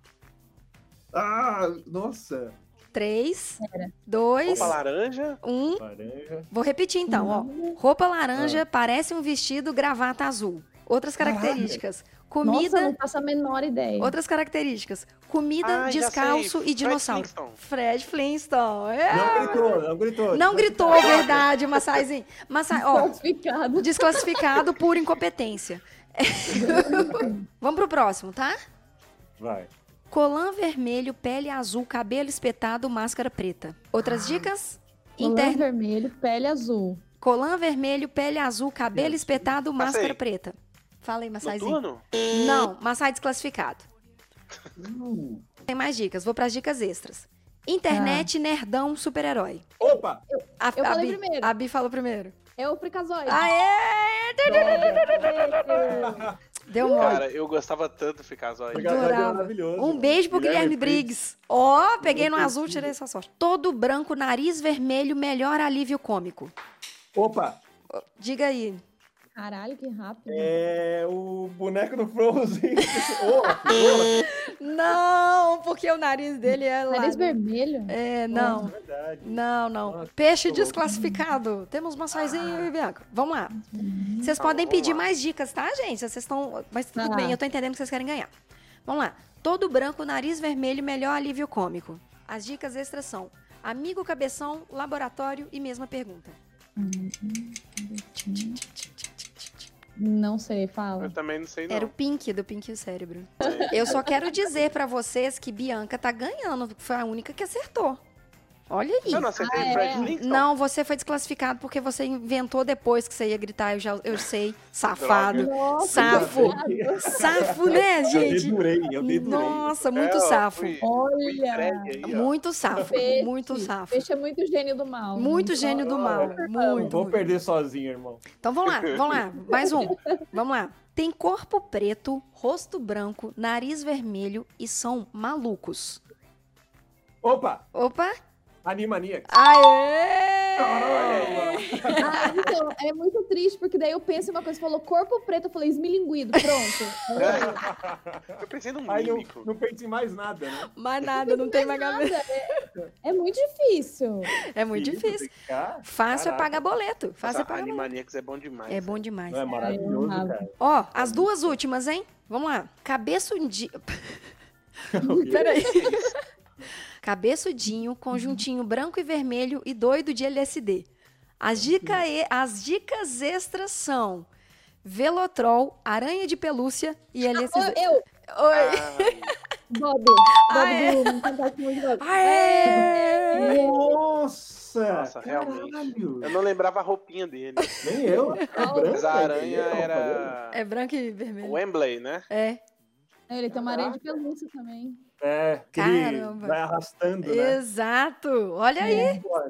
Ah, nossa. 3, 2, Roupa laranja. 1. Laranja. Vou repetir então, ó. Roupa laranja, ah. parece um vestido, gravata azul. Outras características. Comida. Nossa, não faço a menor ideia. Outras características. Comida, ah, descalço e dinossauro. Fred Flintstone. É. Não gritou, não gritou. Não gritou, verdade, Massaizinho. Massai, ó, desclassificado. Desclassificado por incompetência. Vamos pro próximo, tá? Vai. Colã vermelho, pele azul, cabelo espetado, máscara preta. Outras dicas? Colã Inter... vermelho, pele azul. Colã vermelho, pele azul, cabelo espetado, máscara preta. Fala aí, Massaizinho. Noturno? Não, Massai desclassificado. Uh. Tem mais dicas, vou para as dicas extras. Internet, ah. nerdão, super-herói. Opa! A, eu a falei Bi, primeiro. A Bi falou primeiro. É o Fricazoide. Aê! Deu mole. Cara, eu gostava tanto do Fricazoide. maravilhoso. Um beijo pro Guilherme, Guilherme Briggs. Ó, oh, peguei no azul, tirei essa sorte. Todo branco, nariz vermelho, melhor alívio cômico. Opa! Diga aí. Caralho, que rápido. É o boneco do Frozen. oh, não, porque o nariz dele é lá. Nariz vermelho? É, não. Oh, não, não. Peixe desclassificado. Temos uma saizinha ah. e Bianca. Vamos lá. Vocês tá podem pedir mais dicas, tá, gente? Vocês estão. Mas tudo tá. bem, eu tô entendendo que vocês querem ganhar. Vamos lá. Todo branco, nariz vermelho, melhor alívio cômico. As dicas extras são amigo, cabeção, laboratório e mesma pergunta. Uhum. Não sei, fala. Eu também não sei, não. Era o Pink, do Pink e o Cérebro. É. Eu só quero dizer para vocês que Bianca tá ganhando, foi a única que acertou. Olha aí. Eu não acertei Ah, o Fred é? Flintstone. Não, você foi desclassificado porque você inventou depois que você ia gritar. Eu já eu sei. Safado. Nossa, Safo. Safo, né, Eu gente? dedurei, eu dedurei. Nossa, É, muito ó, safo. fui- Olha. fui aí. Muito safo. Peixe. Muito safo. Peixe é muito gênio do mal. Muito gênio do mal. Não Muito. vou perder sozinho, irmão. Então vamos lá, vamos lá. Mais um. Vamos lá. Tem corpo preto, rosto branco, nariz vermelho e são malucos. Opa! Opa! Animaniacs. Aê! Ah, então, é muito triste, porque daí eu penso em uma coisa, falou corpo preto, eu falei esmilinguido, pronto. Eu pensei num Aí não, mímico. não pense em mais nada, né? Mais nada, não tem mais Nada, cabeça. é, é muito difícil. É muito difícil. ficar- Fácil é pagar boleto. Nossa, Fácil é pagar boleto. Animaniacs é bom demais. É bom demais. Não é maravilhoso, eu cara. Ó, as duas últimas, hein? Vamos lá. Cabeçudinho. Peraí. Cabeçudinho, conjuntinho branco e vermelho e doido de LSD. As, dica e- as dicas extras são Velotrol, aranha de pelúcia e LSD. Eu, Oi! Ai, Bob, Bob Ah, é? do Fantástico Mundo de Bob. Aê! Nossa! Nossa, realmente. caralho. eu não lembrava a roupinha dele. Nem eu. É branco, Mas a aranha era. É branco e vermelho. Wembley, né? É. Ele tem uma areia de pelúcia também. É, que Caramba. vai arrastando, né? Exato. Olha aí. Pô,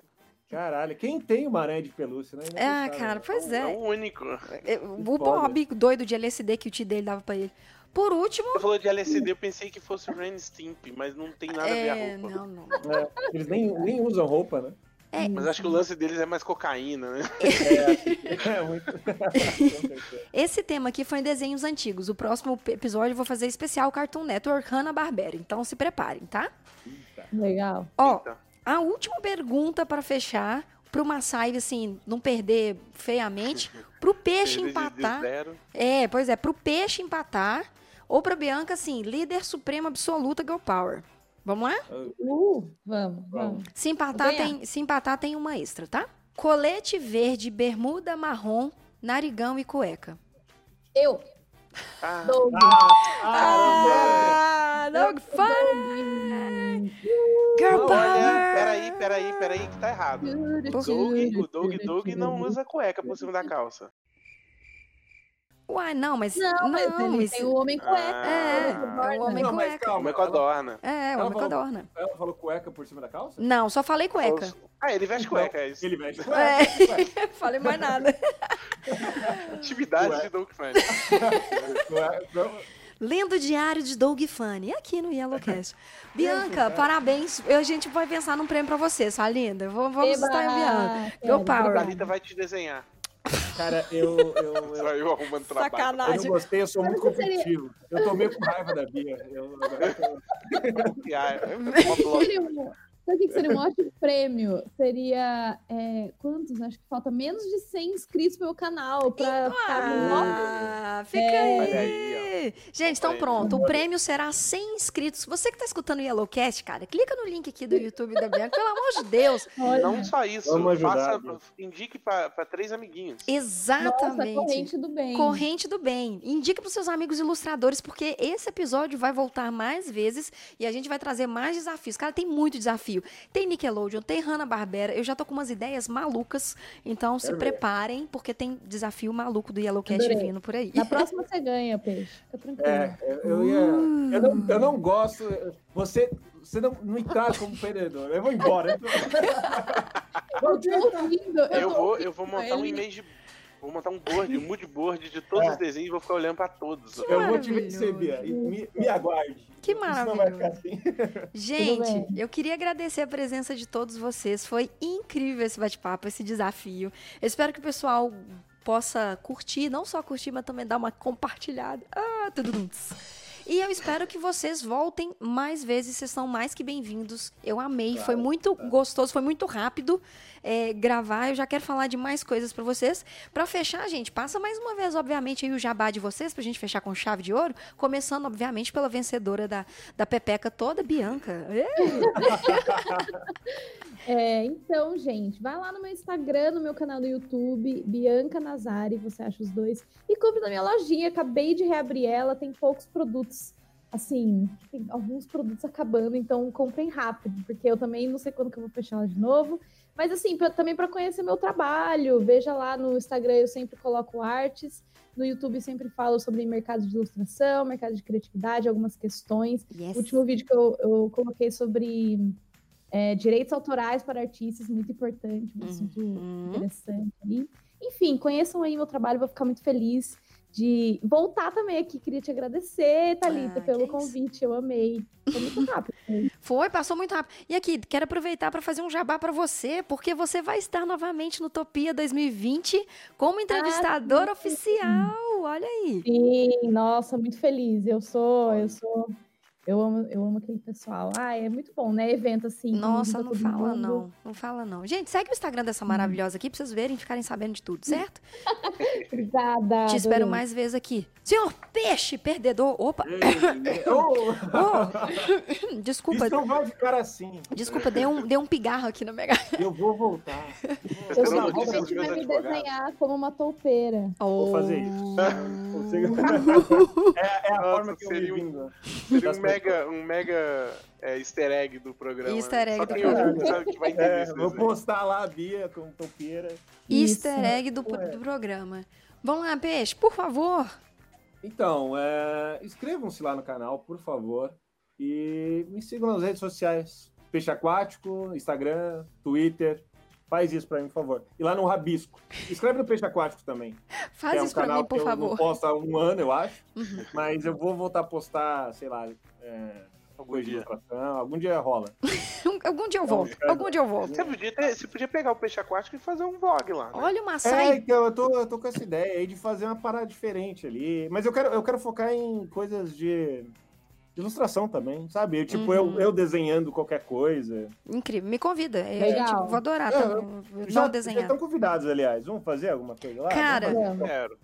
Caralho, quem tem uma aranha de pelúcia, né? Ah, cara, pois É é. o único. É, O. Bob, doido de LSD que o tio dele dava pra ele. Por último. Você falou de LSD, eu pensei que fosse o Ren Stimp, mas não tem nada a ver a É, roupa. não, não. É, eles nem, nem usam roupa, né? Mas acho que o lance deles é mais cocaína, né? É muito. Com certeza. Esse tema aqui foi em desenhos antigos. O próximo episódio eu vou fazer especial Cartoon Network Hanna-Barbera. Então se preparem, tá? Legal. Ó, Eita. a última pergunta pra fechar, pro Massai, assim, não perder feiamente, pro peixe empatar. É, pois é, pro peixe empatar, ou pra Bianca, assim, líder suprema absoluta Girl Power. Vamos lá? Uh, vamos, vamos. Se empatar, tem, se empatar, tem uma extra, tá? Colete verde, bermuda marrom, narigão e cueca. Eu, Ah, Doug. Ah, Dog Fun! Girl Não, Power! Peraí, peraí, peraí, que tá errado. O Doug, o Doug, Doug não usa cueca por cima da calça. Uai, não, mas. Não, mas ele isso- tem o homem cueca. É, Ah. é o homem Não, mas cueca. calma. É que adorna? É, o Ela homem falou- codorna. Ela falou cueca por cima da calça? Não, só falei cueca. Ah, ele veste cueca, é isso. Ele veste É. cueca. falei mais nada. Atividade de Doug Funny. Cueca. Não, Lendo o diário de Doug Funny, aqui no Yellowcast. Bianca, parabéns. Eu- A gente vai pensar num prêmio pra você, sua linda. Vamos, Eba, estar enviando. quero, Girl A Power. Thalita vai te desenhar. Cara, eu, eu, eu, Saiu arrumando trabalho. eu não Sacanagem. gostei, eu sou muito seria- competitivo. Eu tô meio com raiva da Bia. Eu, eu- Ah, é Sabe o que seria um ótimo prêmio? Seria. é, quantos? Acho que falta menos de 100 inscritos pro meu canal. Pra ficar no. Ah, fica É. Aí. aí, Gente, então pronto. O prêmio será 100 inscritos. Você que tá escutando o Yellowcast, cara, clica no link aqui do YouTube da Bianca, pelo amor de Deus. Olha, Não só isso, Vamos ajudar, faça, Bia. indique pra, pra três amiguinhos. nossa, Exatamente. corrente do bem. Corrente do bem. Indica para seus amigos ilustradores, porque esse episódio vai voltar mais vezes e a gente vai trazer mais desafios. Cara, tem muito desafio. Tem Nickelodeon, tem Hanna-Barbera. Eu já tô com umas ideias malucas, então se preparem, porque tem desafio maluco do Yellowcast Adorei. vindo por aí. Na próxima você ganha, peixe. Fica tranquilo. é, eu, eu ia. Eu não, eu não gosto. Você, você não me trata como perdedor. Eu vou embora. Eu tô ouvindo. Eu tô vou, eu vou montar um ele- image. Vou montar um board, um mood board de todos É. os desenhos e vou ficar olhando pra todos. Eu vou te vencer, Bia. E me, me aguarde. Que Isso não vai maravilhoso. ficar assim. Gente, eu queria agradecer a presença de todos vocês. Foi incrível esse bate-papo, esse desafio. Eu espero que o pessoal possa curtir, não só curtir, mas também dar uma compartilhada. Ah, tudo juntos. E eu espero que vocês voltem mais vezes, vocês são mais que bem-vindos. Eu amei, foi muito gostoso, foi muito rápido é, gravar. Eu já quero falar de mais coisas pra vocês. Pra fechar, gente, passa mais uma vez, obviamente, aí o jabá de vocês, pra gente fechar com chave de ouro. Começando, obviamente, pela vencedora da, da Pepeca toda, Bianca. É, então, gente, vai lá no meu Instagram, no meu canal do YouTube, Bianca Nazari, você acha os dois. E compre na minha lojinha, acabei de reabrir ela, tem poucos produtos assim, tem alguns produtos acabando, então comprem rápido, porque eu também não sei quando que eu vou fechar ela de novo. Mas assim, pra, também para conhecer meu trabalho, veja lá no Instagram, eu sempre coloco artes. No YouTube sempre falo sobre mercado de ilustração, mercado de criatividade, algumas questões. Yes. O último vídeo que eu, eu coloquei sobre é, direitos autorais para artistas, muito importante, um assunto uhum. interessante. Enfim, conheçam aí meu trabalho, vou ficar muito feliz de voltar também aqui. Queria te agradecer, Thalita, ah, pelo convite. Eu amei. Foi muito rápido. Foi, passou muito rápido. E aqui, quero aproveitar para fazer um jabá para você, porque você vai estar novamente no Topia 2020 como entrevistadora ah, oficial. Olha aí. Sim, nossa, muito feliz. Eu sou, eu sou eu amo, eu amo aquele pessoal. Ah, é muito bom, né? Evento assim. Nossa, não fala mundo. não. Não fala não. Gente, segue o Instagram dessa maravilhosa aqui pra vocês verem e ficarem sabendo de tudo, certo? Obrigada. Te espero mais vezes aqui. Senhor Peixe, perdedor. Opa! oh. oh. Desculpa. Isso não vai ficar assim. Desculpa, dei um, dei um pigarro aqui na minha Eu vou voltar. Eu sei que você vai me desenhar como uma toupeira. Oh. Vou fazer isso. é, é a Nossa, forma que eu me vindo. Seria um mega, um mega é, easter egg do programa. Easter egg do programa. Sabe que vai entender é, vou postar lá a Bia com topeira. Easter egg do, do programa. Vamos lá, Peixe, por favor. Então, é, inscrevam-se lá no canal, por favor. E me sigam nas redes sociais. Peixe Aquático, Instagram, Twitter. Faz isso pra mim, por favor. E lá no Rabisco. Escreve no Peixe Aquático também. Faz é um isso pra mim, por que favor. Eu não posto há um ano, eu acho. Uhum. Mas eu vou voltar a postar, sei lá, é, algum dia. Algum dia rola. algum dia eu volto. algum dia eu volto. Você podia, ter, você podia pegar o peixe aquático e fazer um vlog lá. Né? Olha o açaí. É, então, eu tô, eu tô com essa ideia aí de fazer uma parada diferente ali. Mas eu quero, eu quero focar em coisas de ilustração também, sabe? Eu, tipo, uhum. eu, eu desenhando qualquer coisa. Incrível. Me convida. Eu, tipo, vou adorar é, também. Já, desenhar. já estão convidados, aliás. Vamos fazer alguma coisa lá? Cara,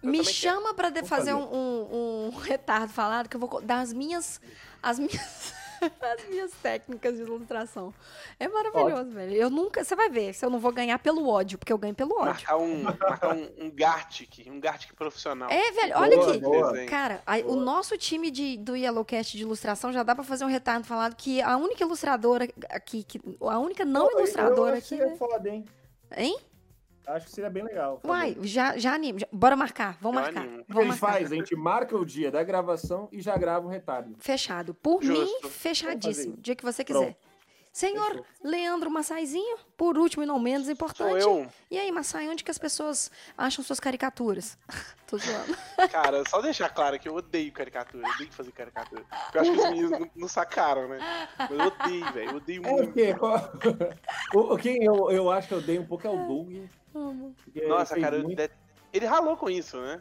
me chama para fazer, fazer. Um, um, um, retardo falado que eu vou dar as minhas... As minhas... as minhas técnicas de ilustração. É maravilhoso, ódio. velho. Eu nunca. Você vai ver se eu não vou ganhar pelo ódio, porque eu ganho pelo ódio. Marcar um, marcar um, um Gartic, um Gartic profissional. É, velho, olha boa, aqui. Boa. Cara, a, o nosso time de, do Yellowcast de ilustração já dá pra fazer um retardo falado que a única ilustradora aqui, que, a única não ilustradora eu aqui. É foda, hein? Hein? Acho que seria bem legal. Uai, já, já animo. Já, bora marcar, vamos marcar. Animo. O que a gente faz? A gente marca o dia da gravação e já grava um retardo. Fechado. Por Justo. mim, fechadíssimo. Dia que você quiser. Pronto. Senhor Fechou. Leandro Massaizinho, por último e não menos importante. Sou eu. E aí, Massai, onde que as pessoas acham suas caricaturas? Tô zoando. Cara, só deixar claro que eu odeio caricatura. Eu odeio fazer caricatura. Porque eu acho que os meninos não, não sacaram, né? Mas eu odeio, velho. Eu odeio é muito. o, quem eu, eu acho que eu odeio um pouco é o Doug. Nossa, cara, muito... ele ralou com isso, né?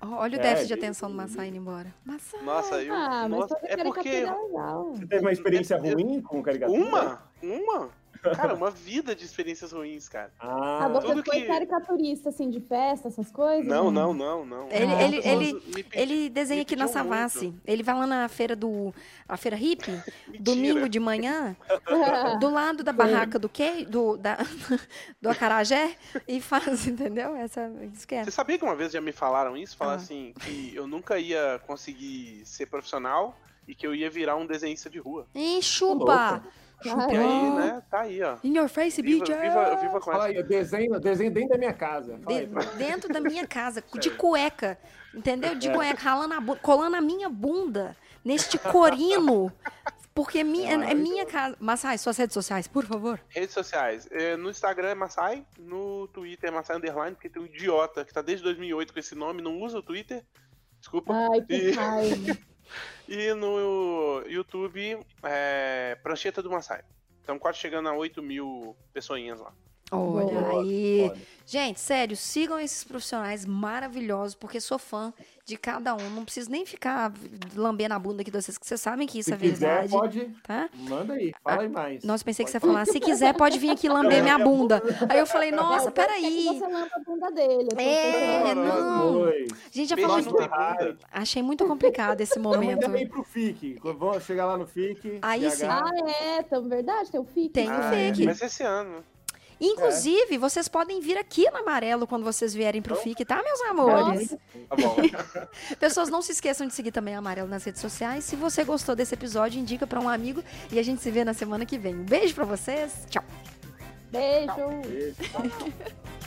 Olha o é, déficit de atenção do Massai indo embora. Massai. Nossa, eu. Ah, nossa, é porque. É Você teve uma experiência ruim com caricatura? Uma? Uma? Cara, uma vida de experiências ruins, cara. Ah, ah você foi que... caricaturista, assim, de festa, essas coisas? Não, não, não, não. Ele, ah, ele, ele, ele desenha aqui na Savassi. Ele vai lá na feira do... A feira hippie, domingo de manhã, do lado da barraca do que do, da, do acarajé, e faz, entendeu? Essa, isso que é. Você sabia que uma vez já me falaram isso? Falaram ah. assim, que eu nunca ia conseguir ser profissional e que eu ia virar um desenhista de rua. Enxupa! E aí, né? Tá aí, ó. In your face, viva, bitch. Viva, viva com Fala aí, eu desenho, desenho dentro da minha casa. De, dentro da minha casa, de cueca. Entendeu? De é. cueca, ralando a bunda, colando a minha bunda neste corino. Porque é minha, é minha casa. Massai, suas redes sociais, por favor. Redes sociais. É, no Instagram é Massai, no Twitter é Massai Underline, porque tem um idiota que tá desde 2008 com esse nome, não usa o Twitter. Desculpa. Ai, que e... E no YouTube, é, Prancheta do Maasai. Estamos quase chegando a 8 mil pessoinhas lá. Olha aí. Gente, sério, sigam esses profissionais maravilhosos, porque sou fã de cada um. Não preciso nem ficar lambendo a bunda aqui de vocês, que vocês sabem que isso se é verdade. Quiser, pode. Tá? Manda aí, fala aí mais. Nossa, pensei pode. que você ia falar, se quiser, pode vir aqui lamber minha bunda. Aí eu falei, nossa, peraí. Você lambe a bunda dele. É, não. Gente já falou muito. Achei muito complicado esse momento. Também ir pro FIC. Vamos chegar lá no FIC. Aí sim. Ah, é, então, verdade, tem o FIC. Tem o FIC. Mas esse ano. Inclusive, é. vocês podem vir aqui no Amarelo quando vocês vierem pro FIC, tá, meus amores? Tá bom. Pessoas, não se esqueçam de seguir também a Amarelo nas redes sociais. Se você gostou desse episódio, indica para um amigo e a gente se vê na semana que vem. Um beijo para vocês. Tchau. Beijo. Tchau. Beijo.